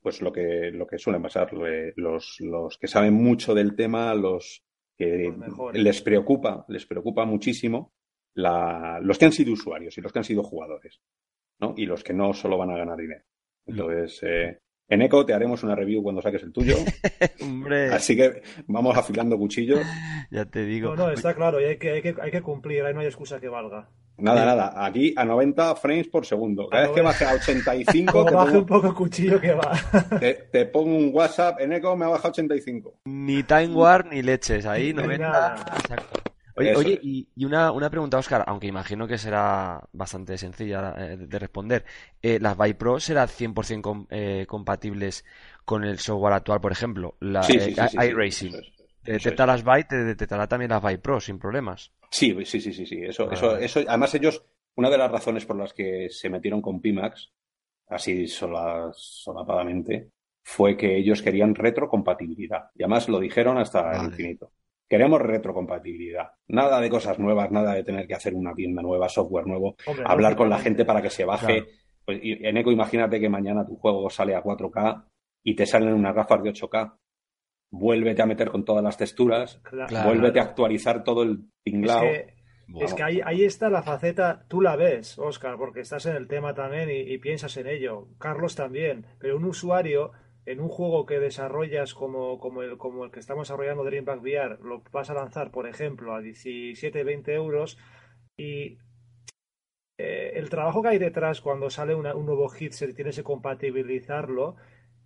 pues lo que, lo que suelen pasar. eh, Los, los que saben mucho del tema, los que les preocupa, les preocupa muchísimo la, los que han sido usuarios y los que han sido jugadores, ¿no? Y los que no solo van a ganar dinero. Entonces, eh, en Eco te haremos una review cuando saques el tuyo. Hombre, Así que vamos afilando cuchillos. ya te digo. No, no, está claro. Y hay que, hay que, hay que cumplir. Ahí no hay excusa que valga. Nada, Sí. nada. Aquí a 90 frames por segundo. Cada A vez que 90. baje a 85, Como te baje un poco el cuchillo que va. te, te pongo un WhatsApp. En Eco me ha bajado a 85. Ni Time War ni leches, ahí Ni 90. nada. Exacto. Oye, Eso oye, y, y una, una pregunta, Oscar, aunque imagino que será bastante sencilla eh, de responder. Eh, ¿las Pro serán 100% com- eh, compatibles con el software actual, por ejemplo? La Sí, eh, sí, sí, sí, iRacing. Te detecta las Vive, te detectará también las Vive Pro sin problemas. Sí, sí, sí, sí, sí. Eso, eso, eso, además ellos, una de las razones por las que se metieron con Pimax, así sola- solapadamente, fue que ellos querían retrocompatibilidad. Y además lo dijeron hasta el infinito. Queremos retrocompatibilidad. Nada de cosas nuevas, nada de tener que hacer una tienda nueva, software nuevo, Hombre, hablar con la gente para que se baje. Claro. Pues, y en Eco, imagínate que mañana tu juego sale a 4K y te salen unas gafas de 8K. Vuélvete a meter con todas las texturas, Claro. vuélvete a actualizar todo el Es tinglao. que, es que ahí, ahí está la faceta, tú la ves, Oscar, porque estás en el tema también y, y piensas en ello. Carlos también, pero un usuario en un juego que desarrollas como, el, que estamos desarrollando Dreamback VR, lo vas a lanzar, por ejemplo, a 17, 20 euros y eh, el trabajo que hay detrás cuando sale un nuevo headset y tienes que compatibilizarlo,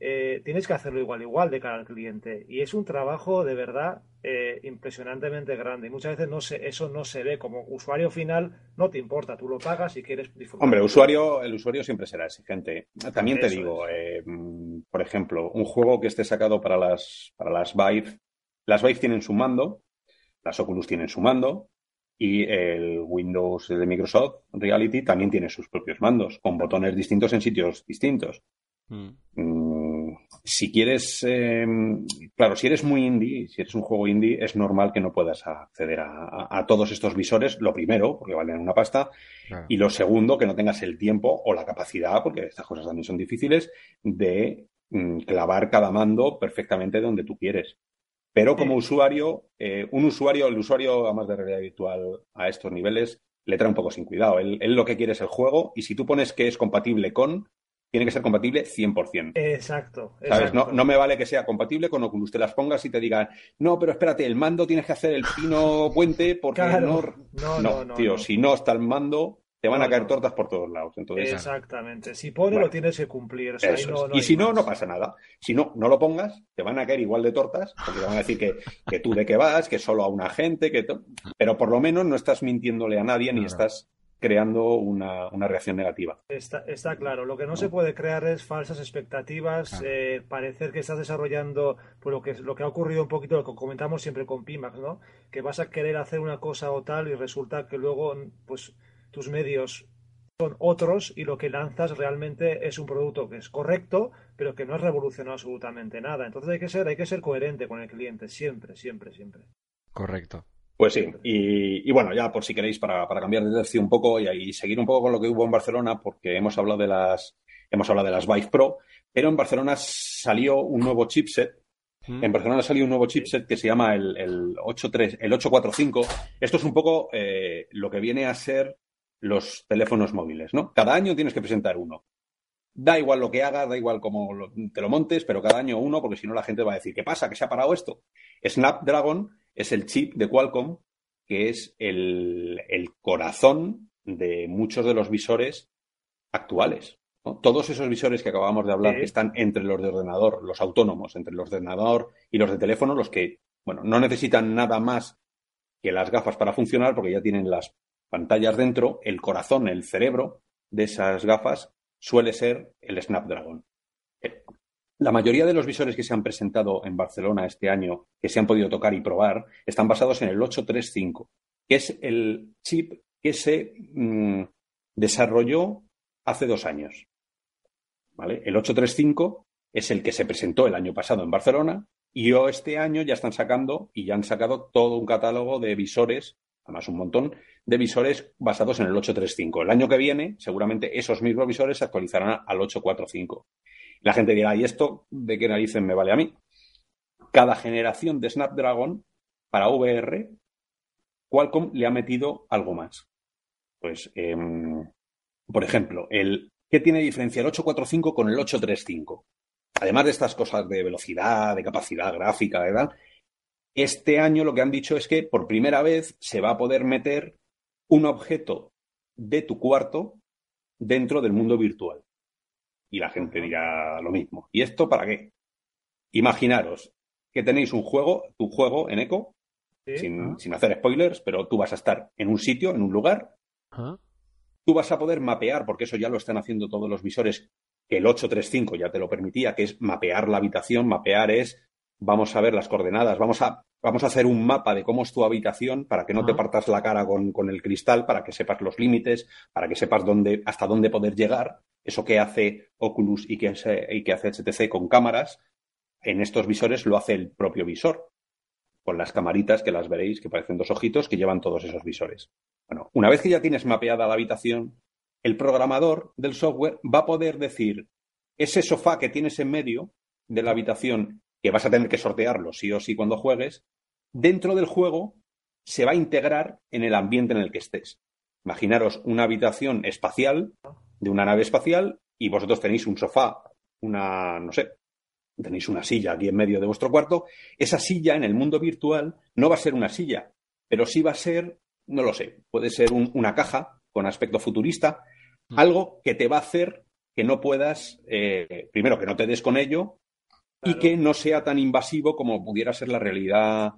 eh, tienes que hacerlo igual, igual de cara al cliente. Y es un trabajo de verdad eh, impresionantemente grande. Y muchas veces no se, eso no se ve. Como usuario final, no te importa, tú lo pagas y quieres disfrutar. Hombre, usuario, el usuario siempre será exigente. También te digo, eh, mm, por ejemplo, un juego que esté sacado para las, para las Vive, las Vive tienen su mando, las Oculus tienen su mando, y el Windows de Microsoft Reality también tiene sus propios mandos, con botones distintos en sitios distintos. Mm. Si quieres, eh, claro, si eres muy indie, si eres un juego indie, es normal que no puedas acceder a, a- a todos estos visores. Lo primero, porque valen una pasta, Claro. y lo segundo, que no tengas el tiempo o la capacidad, porque estas cosas también son difíciles, de mm, clavar cada mando perfectamente donde tú quieres. Pero como Sí. usuario, eh, un usuario, el usuario, además de realidad virtual a estos niveles, le trae un poco sin cuidado. Él, él lo que quiere es el juego, y si tú pones que es compatible con, tiene que ser compatible 100%. Exacto, ¿Sabes? No, exacto. no me vale que sea compatible con Oculus. Te las pongas y te digan, no, pero espérate, el mando tienes que hacer el pino puente porque Claro. no. No, no, no, tío, no. si no está el mando, te van No, a caer no. tortas por todos lados. Entonces, Exactamente. Si pone, Bueno. lo tienes que cumplir. O sea, ahí eso no- es. no y si no, más. no pasa nada. Si no, no lo pongas, te van a caer igual de tortas, porque te van a decir que, que tú de qué vas, que solo a una gente, que pero por lo menos no estás mintiéndole a nadie ni estás creando una, una reacción negativa. Está, está claro, lo que no se puede crear es falsas expectativas, Claro. eh, parecer que estás desarrollando pues, lo que, lo que ha ocurrido un poquito, lo que comentamos siempre con Pimax, ¿no? Que vas a querer hacer una cosa o tal y resulta que luego pues tus medios son otros y lo que lanzas realmente es un producto que es correcto, pero que no has revolucionado absolutamente nada. Entonces hay que ser, hay que ser coherente con el cliente, siempre, siempre, siempre. Correcto. Pues sí, y, y bueno, ya por si queréis, para, para cambiar de tercio un poco y, y seguir un poco con lo que hubo en Barcelona, porque hemos hablado de las, hemos hablado de las Vive Pro, pero en Barcelona salió un nuevo chipset. Mm. En Barcelona salió un nuevo chipset que se llama el, el 83, el 845. Esto es un poco eh, lo que viene a ser los teléfonos móviles, ¿no? Cada año tienes que presentar uno. Da igual lo que hagas, da igual cómo lo- te lo montes, pero cada año uno, porque si no la gente va a decir, ¿qué pasa? ¿Que se ha parado esto? Snapdragon es el chip de Qualcomm, que es el, el corazón de muchos de los visores actuales. ¿no? Todos esos visores que acabamos de hablar, que están entre los de ordenador, los autónomos, entre los de ordenador y los de teléfono, los que, bueno, no necesitan nada más que las gafas para funcionar, porque ya tienen las pantallas dentro, el corazón, el cerebro, de esas gafas suele ser el Snapdragon. La mayoría de los visores que se han presentado en Barcelona este año, que se han podido tocar y probar, están basados en el 835, que es el chip que se mm, desarrolló hace dos años. ¿Vale? El 835 es el que se presentó el año pasado en Barcelona y este año ya están sacando y ya han sacado todo un catálogo de visores, además un montón de visores basados en el 835. El año que viene, seguramente esos mismos visores se actualizarán al 845. La gente dirá, ¿y esto de qué narices me vale a mí? Cada generación de Snapdragon para VR, Qualcomm le ha metido algo más. Pues, em, por ejemplo, el, ¿qué tiene diferencia el 845 con el 835? Además de estas cosas de velocidad, de capacidad gráfica, ¿verdad? Este año lo que han dicho es que por primera vez se va a poder meter un objeto de tu cuarto dentro del mundo virtual. Y la gente dirá lo mismo. ¿Y esto para qué? Imaginaros que tenéis un juego, tu juego en Eco, Sí. sin, sin hacer spoilers, pero tú vas a estar en un sitio, en un lugar, Ajá. tú vas a poder mapear, porque eso ya lo están haciendo todos los visores, que el 835 ya te lo permitía, que es mapear la habitación. Mapear es, vamos a ver las coordenadas, vamos a, vamos a hacer un mapa de cómo es tu habitación para que no te partas la cara con, con el cristal, para que sepas los límites, para que sepas dónde, hasta dónde poder llegar. Eso que hace Oculus y que, que hace HTC con cámaras, en estos visores lo hace el propio visor, con las camaritas que las veréis, que parecen dos ojitos, que llevan todos esos visores. Bueno, una vez que ya tienes mapeada la habitación, el programador del software va a poder decir, ese sofá que tienes en medio de la habitación, que vas a tener que sortearlo sí o sí cuando juegues, dentro del juego se va a integrar en el ambiente en el que estés. Imaginaros una habitación espacial de una nave espacial y vosotros tenéis un sofá, una, no sé, tenéis una silla aquí en medio de vuestro cuarto. Esa silla en el mundo virtual no va a ser una silla, pero sí va a ser, no lo sé, puede ser un- una caja con aspecto futurista, Mm. algo que te va a hacer que no puedas, eh, primero, que no te des con ello y que no sea tan invasivo como pudiera ser la realidad,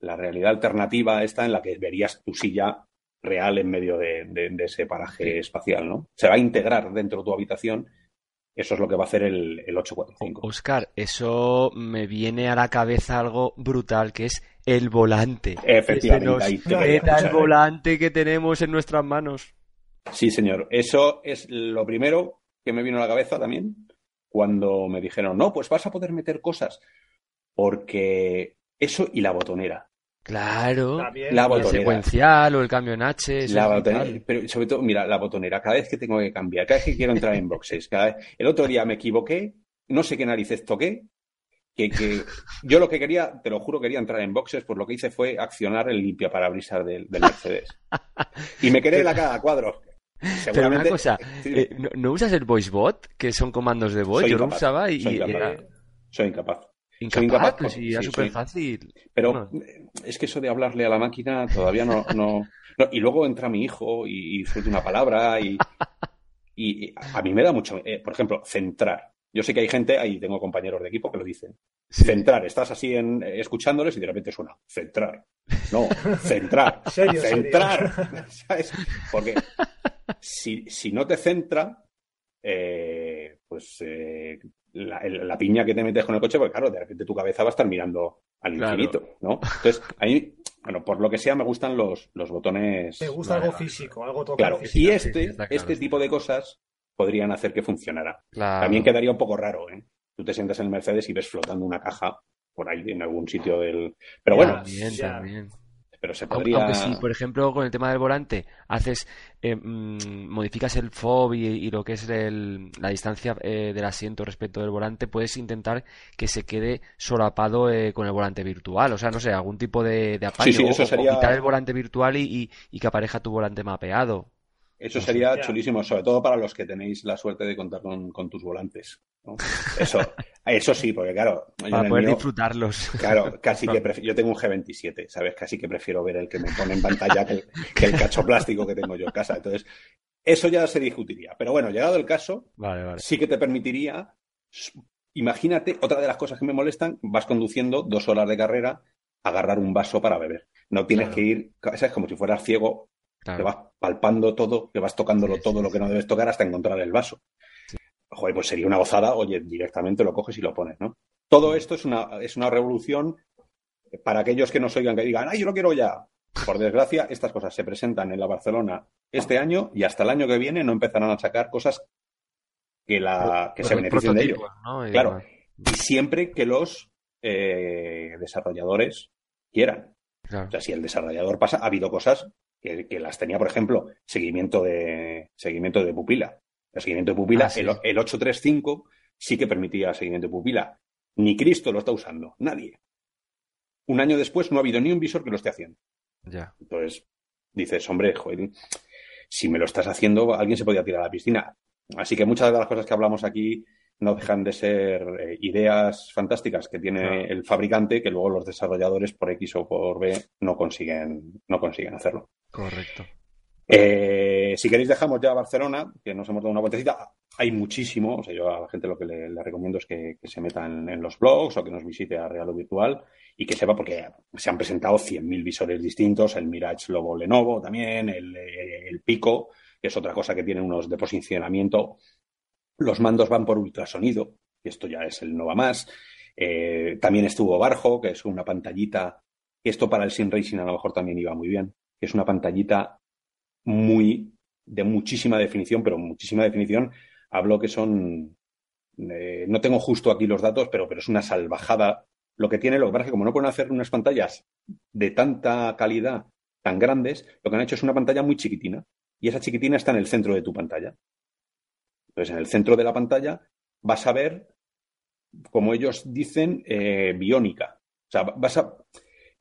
la realidad alternativa esta en la que verías tu silla real en medio de, de- de ese paraje espacial, ¿no? Se va a integrar dentro de tu habitación. Eso es lo que va a hacer el, el 845. Oscar, eso me viene a la cabeza algo brutal, que es el volante. Efectivamente, ahí te el volante que tenemos en nuestras manos. Sí, señor. Eso es lo primero que me vino a la cabeza también cuando me dijeron, no, pues vas a poder meter cosas. Porque eso y la botonera. Claro. También, La El botonera. secuencial o el cambio en H. La botonera, pero sobre todo, mira, la botonera, cada vez que tengo que cambiar, cada vez que quiero entrar en boxes, cada vez- el otro día me equivoqué, no sé qué narices toqué, que, que yo lo que quería, te lo juro, quería entrar en boxes, pues lo que hice fue accionar el limpiaparabrisas del, del Mercedes. Y me quedé la cara a cuadros. Pero una cosa, Sí, eh, ¿no, no usas el voice bot? Que son comandos de voz. Soy Yo lo incapaz, usaba y, soy y incapaz. era soy incapaz. Incapaz, incapaz, pues sí, sí, súper fácil. Pero Bueno, es que eso de hablarle a la máquina todavía no, no, no. Y luego entra mi hijo y, y suelta una palabra y, y- y a mí me da mucho. eh, por ejemplo, centrar. Yo sé que hay gente, ahí tengo compañeros de equipo que lo dicen. sí. Centrar, estás así en, eh, escuchándoles y de repente suena. Centrar. No, centrar. Serio, serio. centrar. ¿Sabes? Porque si, si no te centra, eh, pues eh, la, el- la piña que te metes con el coche, porque claro, de repente tu cabeza va a estar mirando al Claro. infinito, ¿no? Entonces, a mí, bueno, por lo que sea, me gustan los, los botones. Me gusta Vale, algo vale. físico, algo tocar Claro, físico. y este, sí, está claro, este tipo de cosas podrían hacer que funcionara. Claro. También quedaría un poco raro, ¿eh? Tú te sientas en el Mercedes y ves flotando una caja por ahí en algún sitio del. Pero bueno, También, ya. también. Pero se podría. aunque sí, por ejemplo, con el tema del volante, haces, eh, mm, modificas el FOB y, y lo que es el- la distancia eh, del asiento respecto del volante, puedes intentar que se quede solapado eh, con el volante virtual. O sea, no sé, algún tipo de, de apaño. sí, eso o- o sería- quitar el volante virtual y, y- y que apareja tu volante mapeado. Eso sería chulísimo, sobre todo para los que tenéis la suerte de contar con, con tus volantes. ¿no? Eso, eso sí, porque claro, Para poder mío- disfrutarlos. Claro, casi que prefi- yo tengo un G27, ¿sabes? Casi que prefiero ver el que me pone en pantalla que el, que el cacho plástico que tengo yo en casa. Entonces, eso ya se discutiría. Pero bueno, llegado el caso, Vale, vale. sí que te permitiría. Imagínate, otra de las cosas que me molestan, vas conduciendo dos horas de carrera, agarrar un vaso para beber. No tienes Claro. que ir, ¿sabes? Como si fueras ciego Claro. que vas palpando todo, que vas tocándolo Sí, todo sí, lo que no sí. debes tocar hasta encontrar el vaso. Joder, pues sería una gozada, oye, directamente lo coges y lo pones, ¿no? Todo esto es una, es una revolución para aquellos que nos oigan que digan, ay, yo lo quiero ya. Por desgracia, estas cosas se presentan en la Barcelona este año y hasta el año que viene no empezarán a sacar cosas que, la, que se beneficien de ello. Y Claro. Y siempre que los eh, desarrolladores quieran. Claro. O sea, si el desarrollador pasa, ha habido cosas que, que las tenía, por ejemplo, seguimiento de, seguimiento de pupila. El seguimiento de pupila, Ah, sí. el, el 835 sí que permitía seguimiento de pupila. Ni Cristo lo está usando, nadie. Un año después no ha habido ni un visor que lo esté haciendo. Ya. Entonces dices, hombre, joder, si me lo estás haciendo, alguien se podía tirar a la piscina. Así que muchas de las cosas que hablamos aquí no dejan de ser eh, ideas fantásticas que tiene el fabricante que luego los desarrolladores por X o por B no consiguen, no consiguen hacerlo. Correcto. Eh, si queréis dejamos ya Barcelona, que nos hemos dado una vueltecita. Hay muchísimo, o sea, yo a la gente lo que le, recomiendo es que, se metan en los blogs o que nos visite a Real o Virtual y que sepa porque se han presentado 100.000 visores distintos, el Mirage Lobo Lenovo también, el, eh, el Pico, que es otra cosa que tiene unos de posicionamiento. Los mandos van por ultrasonido, y esto ya es el no va más. Eh, también estuvo Barjo, que es una pantallita, esto para el Sim Racing a lo mejor también iba muy bien, que es una pantallita muy de muchísima definición, pero muchísima definición. Hablo que son, eh, no tengo justo aquí los datos, pero, pero es una salvajada. Lo que tiene, lo que pasa es que como no pueden hacer unas pantallas de tanta calidad, tan grandes, lo que han hecho es una pantalla muy chiquitina. Y esa chiquitina está en el centro de tu pantalla. Entonces, en el centro de la pantalla vas a ver, como ellos dicen, eh, biónica. O sea, vas a,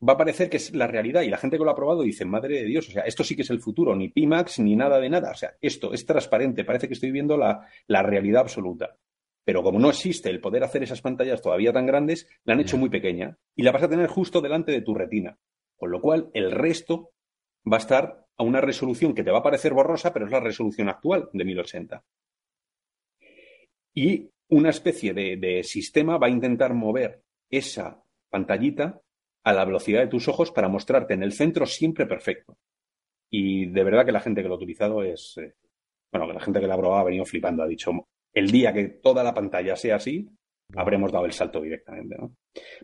va a parecer que es la realidad y la gente que lo ha probado dice, madre de Dios, o sea, esto sí que es el futuro, ni Pimax ni nada de nada, o sea, esto es transparente, parece que estoy viendo la, la realidad absoluta. Pero como no existe el poder hacer esas pantallas todavía tan grandes, la han hecho muy pequeña y la vas a tener justo delante de tu retina. Con lo cual, el resto va a estar a una resolución que te va a parecer borrosa, pero es la resolución actual de 1080. Y una especie de, de sistema va a intentar mover esa pantallita a la velocidad de tus ojos para mostrarte en el centro siempre perfecto. Y de verdad que la gente que lo ha utilizado es, eh, bueno, que la gente que la ha probado ha venido flipando, ha dicho, el día que toda la pantalla sea así, habremos dado el salto directamente, ¿no?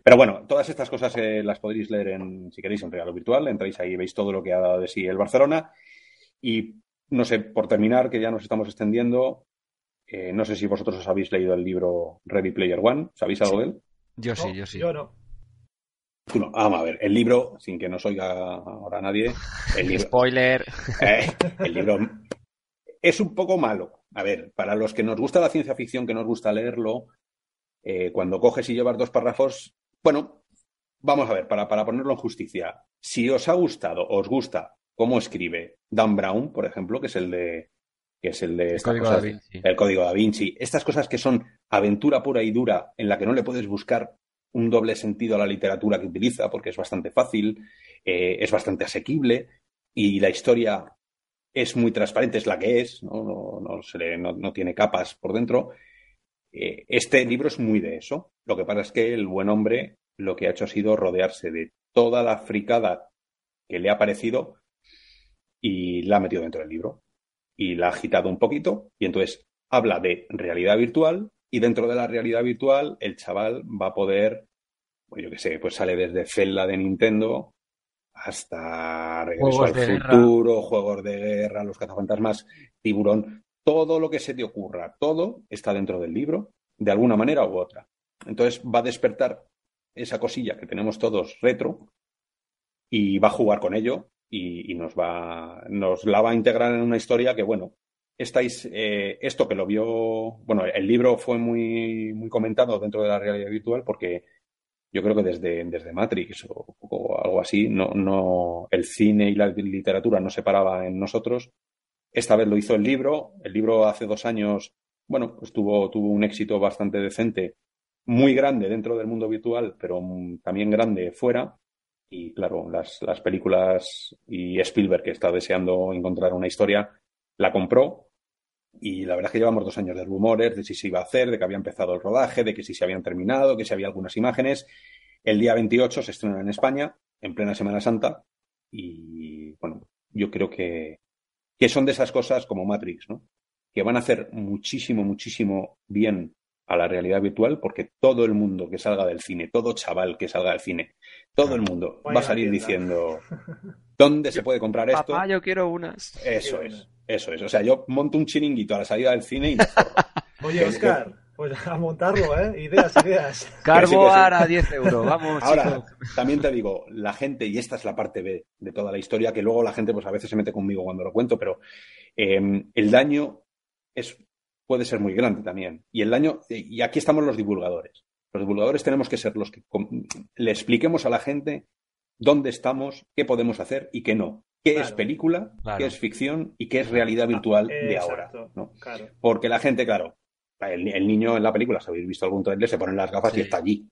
Pero bueno, todas estas cosas eh, las podréis leer en, si queréis, en Real o Virtual, entráis ahí y veis todo lo que ha dado de sí el Barcelona. Y no sé, por terminar, que ya nos estamos extendiendo, eh, no sé si vosotros os habéis leído el libro Ready Player One, ¿sabéis algo de él? Yo sí, yo sí. Yo no. Vamos a ver, el libro, sin que nos oiga ahora nadie, el libro, Spoiler. eh, el libro es un poco malo. A ver, para los que nos gusta la ciencia ficción, que nos gusta leerlo, eh, cuando coges y llevas dos párrafos, bueno, vamos a ver, para, para ponerlo en justicia, si os ha gustado, os gusta cómo escribe Dan Brown, por ejemplo, que es el de que es el de El código cosas- Da Vinci. el código da Vinci, estas cosas que son aventura pura y dura, en la que no le puedes buscar un doble sentido a la literatura que utiliza, porque es bastante fácil, eh, es bastante asequible y la historia es muy transparente, es la que es, no, no, no se le- no- tiene capas por dentro. Eh, este libro es muy de eso. Lo que pasa es que el buen hombre lo que ha hecho ha sido rodearse de toda la fricada que le ha parecido y la ha metido dentro del libro. Y la ha agitado un poquito y entonces habla de realidad virtual y dentro de la realidad virtual el chaval va a poder, pues yo qué sé, pues sale desde Zelda de Nintendo hasta Regreso Juegos al guerra. Futuro, Juegos de Guerra, Los Cazafantasmas, Tiburón, todo lo que se te ocurra, todo está dentro del libro, de alguna manera u otra. Entonces va a despertar esa cosilla que tenemos todos retro y va a jugar con ello y, y nos va nos la va a integrar en una historia que bueno estáis eh, esto que lo vio bueno el libro fue muy muy comentado dentro de la realidad virtual porque yo creo que desde, desde Matrix o, algo así no no el cine y la literatura no se paraba en nosotros. Esta vez lo hizo el libro. El libro hace dos años bueno pues tuvo tuvo un éxito bastante decente muy grande dentro del mundo virtual pero también grande fuera. Y claro, las, las películas y Spielberg, que está deseando encontrar una historia, la compró. Y la verdad es que llevamos dos años de rumores de si se iba a hacer, de que había empezado el rodaje, de que si se habían terminado, que si había algunas imágenes. El día 28 se estrena en España, en plena Semana Santa. Y bueno, yo creo que, que son de esas cosas como Matrix, ¿no? Que van a hacer muchísimo, muchísimo bien a la realidad virtual porque todo el mundo que salga del cine, todo chaval que salga del cine, todo el mundo va a salir diciendo ¿dónde se puede comprar esto? Papá, yo quiero unas. Eso es, eso es. O sea, yo monto un chiringuito a la salida del cine y me Oye, Oscar, pues a montarlo, ¿eh? Ideas, ideas. Carboar a 10 euros, vamos. Ahora, también te digo, la gente, y esta es la parte B de toda la historia, que luego la gente pues a veces se mete conmigo cuando lo cuento, pero eh, el daño es, puede ser muy grande también. Y el daño, y aquí estamos los divulgadores. Los divulgadores tenemos que ser los que le expliquemos a la gente dónde estamos, qué podemos hacer y qué no. ¿Qué es película, Claro. qué es ficción y qué es realidad virtual de ahora? ¿no? Claro. Porque la gente, claro, el, el niño en la película, si habéis visto algún trailer, se ponen las gafas Sí. y está allí.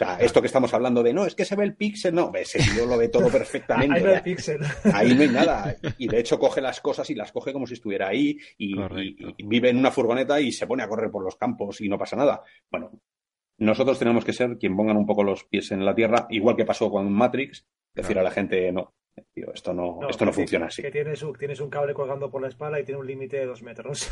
O sea, esto que estamos hablando de no, es que se ve el píxel, no, ese tío lo ve todo perfectamente. Ahí no hay píxel. ahí no hay nada. Y de hecho coge las cosas y las coge como si estuviera ahí y, Correcto. y- y vive en una furgoneta y se pone a correr por los campos y no pasa nada. Bueno, nosotros tenemos que ser quien pongan un poco los pies en la tierra, igual que pasó con Matrix, decir Claro. a la gente, no, tío, esto no, No, esto no que- funciona así. Que tienes un, tienes un cable colgando por la espalda y tiene un límite de dos metros.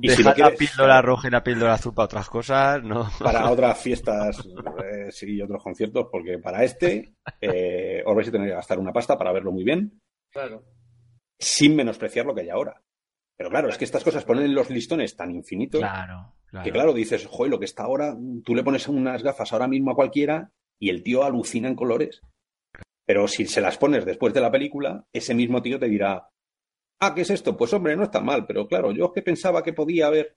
Y si Dejad lo la quieres- píldora roja y la píldora azul para otras cosas, no. para otras fiestas eh, sí, y otros conciertos, porque para este eh, os vais a tener que gastar una pasta para verlo muy bien, claro. sin menospreciar lo que hay ahora. Pero claro, es que estas cosas ponen los listones tan infinitos Claro, claro. que claro, dices, joder, lo que está ahora, tú le pones unas gafas ahora mismo a cualquiera y el tío alucina en colores. Pero si se las pones después de la película, ese mismo tío te dirá, ah, ¿qué es esto? Pues hombre, no está mal, pero claro, yo es que pensaba que podía haber,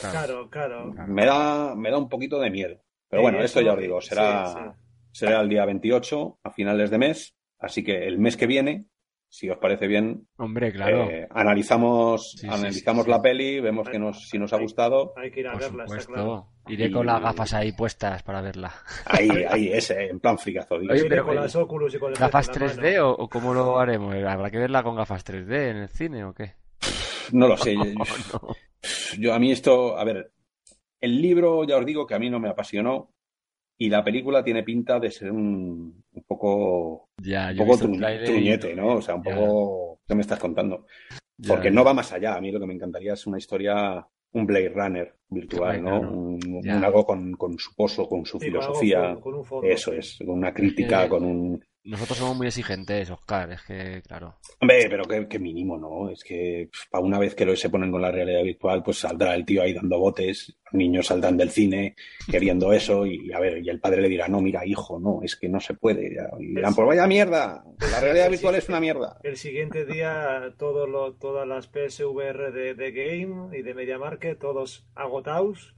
Claro, claro. me da, me da un poquito de miedo. Pero bueno, esto ya os digo, será, sí, sí. será el día 28, a finales de mes, así que el mes que viene, si os parece bien, Hombre, claro. eh, analizamos, Sí, analizamos sí, sí. la peli, vemos que nos, si nos ha gustado. Hay que ir a Por verla, está supuesto. claro. Iré Y- con las gafas ahí puestas para verla. Ahí, ahí, ese, en plan fricazo. digo. Oye, pero- con las Oculus y con el ¿Gafas jefe en la 3D mano. o, o cómo lo haremos? ¿Habrá que verla con gafas 3D en el cine o qué? No lo sé. No. Yo a mí esto, a ver, el libro ya os digo que a mí no me apasionó y la película tiene pinta de ser un, un poco, Ya, un poco tru- tráiler y- truñete, ¿no? O sea, un Ya. poco, ¿qué me estás contando? ya, Porque ya. no va más allá. A mí lo que me encantaría es una historia, un Blade Runner virtual, ¿no? Un, un algo con, con su pozo, con su Sí, filosofía. con- con un fondo, Eso sí. es, con una crítica, Eh, con un... Nosotros somos muy exigentes, Oscar, es que, claro. Hombre, pero qué, qué mínimo, ¿no? Es que para una vez que lo se ponen con la realidad virtual, pues saldrá el tío ahí dando botes, niños saldrán del cine queriendo eso y a ver, y el padre le dirá, no, mira, hijo, no, es que no se puede. Y dirán, pues vaya mierda, la realidad virtual es una mierda. El siguiente día, todo lo, todas las PSVR de, de Game y de Media Market, todos agotados,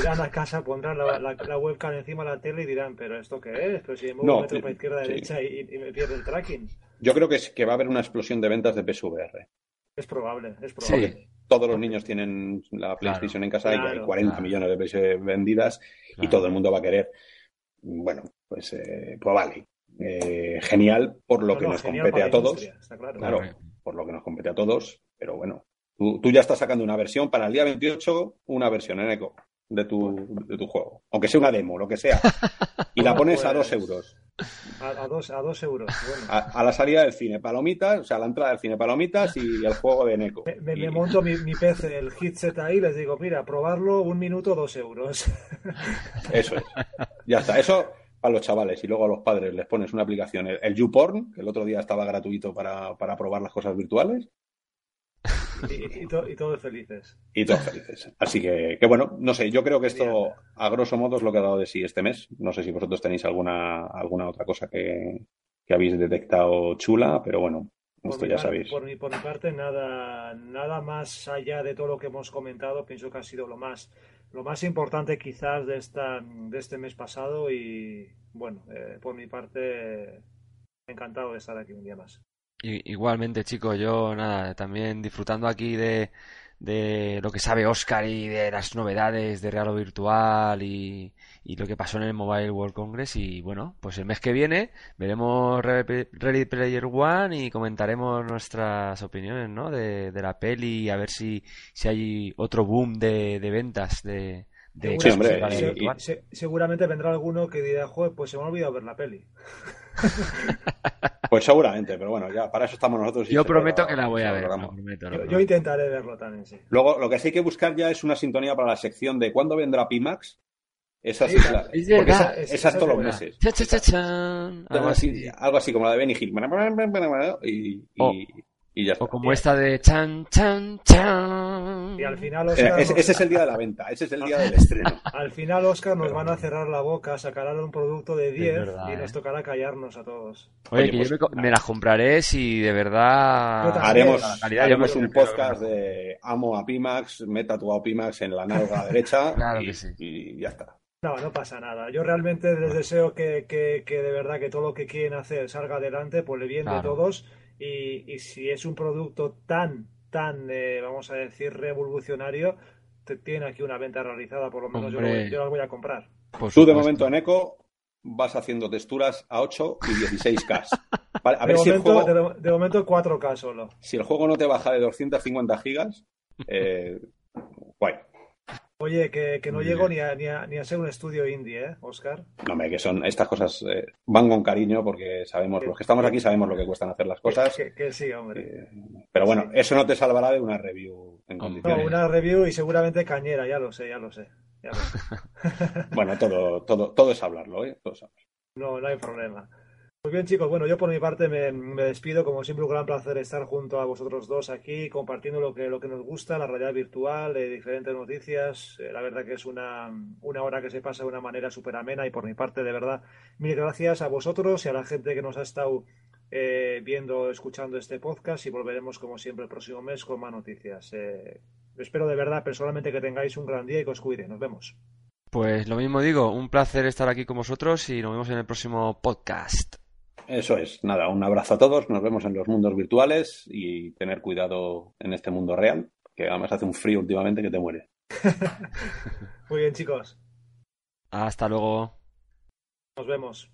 irán a casa, pondrán la, la- la webcam encima de la tele y dirán, ¿pero esto qué es? Pero si me muevo No, un metro para izquierda, sí. derecha y, y me pierde el tracking. Yo creo que, es, que va a haber una explosión de ventas de PSVR. Es probable, es Sí. Todos los niños tienen la PlayStation en casa y hay 40 claro. millones de PS vendidas y todo el mundo va a querer. Bueno, pues, eh, pues vale. Eh, genial por lo No, que no, nos compete a todos. claro. Por lo que nos compete a todos, pero bueno, tú, tú ya estás sacando una versión para el día 28, una versión en eco de tu, de tu juego, aunque sea una demo, lo que sea, y la pones a pues- dos euros, A, a dos, a dos euros. Bueno. a, a la salida del cine, palomitas, o sea, a la entrada del cine, palomitas y el juego de Neko. Me, me- Y- me monto mi, mi PC, el headset ahí, les digo, mira, probarlo un minuto, dos euros. Eso es, ya está, eso a los chavales y luego a los padres les pones una aplicación, el, el YouPorn, que el otro día estaba gratuito para, para probar las cosas virtuales, y, y to- y todos felices. Y todos felices. Así que, que bueno, no sé, yo creo que esto, a grosso modo, es lo que ha dado de sí este mes. No sé si vosotros tenéis alguna, alguna otra cosa que, que habéis detectado chula, pero bueno, Por esto ya sabéis. Por mi, por mi parte, nada, nada más allá de todo lo que hemos comentado, pienso que ha sido lo más, lo más importante quizás de, esta, de este mes pasado y bueno, eh, por mi parte, encantado de estar aquí un día más. Igualmente, chicos, yo nada, también disfrutando aquí de, de lo que sabe Oscar y de las novedades de Real o Virtual y, y lo que pasó en el Mobile World Congress. Y bueno, pues el mes que viene veremos Re- Ready Player One y comentaremos nuestras opiniones, ¿no? De, de la peli y a ver si, si hay otro boom de, de ventas de, de Sí, hombre, exclusiva de y- virtual. Se- seguramente vendrá alguno que dirá, joder, pues se me ha olvidado ver la peli. Pues seguramente, pero bueno, ya para eso estamos nosotros. y Yo prometo que la voy a ver. logramos. lo prometo, lo Yo, intentaré verlo también, sí. Luego, lo que sí hay que buscar ya es una sintonía para la sección de ¿cuándo vendrá Pimax? Esa Sí, la- Es porque verdad. esa, Es- esa es todos los meses. Cha, cha, cha, chan. Algo así, así. algo así como la de Benny Hill. Y, y, O- y ya está. O como esta de chan, chan, chan. Y al final, Eh, Oscar, ese, nos- ese es el día de la venta, ese es el día del estreno. al final, Oscar, nos van a cerrar la boca, sacarán un producto de 10 verdad, y ¿eh? nos tocará callarnos a todos. Oye, Oye, que pues, yo me, me las compraré si de verdad. Haremos, la calidad, yo haremos un podcast de amo a Pimax, me he tatuado a Pimax en la nalga derecha Claro y, que sí. y ya está. No, no pasa nada. Yo realmente les deseo que, que, que de verdad que todo lo que quieren hacer salga adelante por el bien de Claro. todos. Y, y si es un producto tan, tan, eh, vamos a decir, revolucionario, te- tiene aquí una venta realizada, por lo menos yo, lo Hombre. voy- yo las voy a comprar. Por Tú de momento en Eco vas haciendo texturas a 8 y 16K. Vale, a De ver si el, momento, juego, de, de momento 4K solo. si el juego no te baja de 250 gigas, eh, guay. Oye, que, que no llego ni a, ni, a, ni a ser un estudio indie, ¿eh, Oscar? No, hombre, que son estas cosas eh, van con cariño porque sabemos, los que estamos aquí sabemos lo que cuestan hacer las cosas. Que, que sí, hombre. eh, pero bueno, eso no te salvará de una review en No, No, condiciones. una review y seguramente cañera, ya lo sé, ya lo sé. ya lo sé. Bueno, todo, todo, todo es hablarlo, ¿eh? Todo es hablarlo. No, no hay problema. Muy bien, chicos. Bueno, yo por mi parte me, me despido. Como siempre, un gran placer estar junto a vosotros dos aquí, compartiendo lo que, lo que nos gusta, la realidad virtual, eh, diferentes noticias. Eh, la verdad que es una, una hora que se pasa de una manera súper amena y por mi parte, de verdad, mil gracias a vosotros y a la gente que nos ha estado eh, viendo, escuchando este podcast y volveremos, como siempre, el próximo mes con más noticias. Eh, espero de verdad, personalmente, que tengáis un gran día y que os cuide. Nos vemos. Pues lo mismo digo, un placer estar aquí con vosotros y nos vemos en el próximo podcast. Eso es. Nada, un abrazo a todos. Nos vemos en los mundos virtuales y tener cuidado en este mundo real, que además hace un frío últimamente que te muere. Muy bien, chicos. Hasta luego. Nos vemos.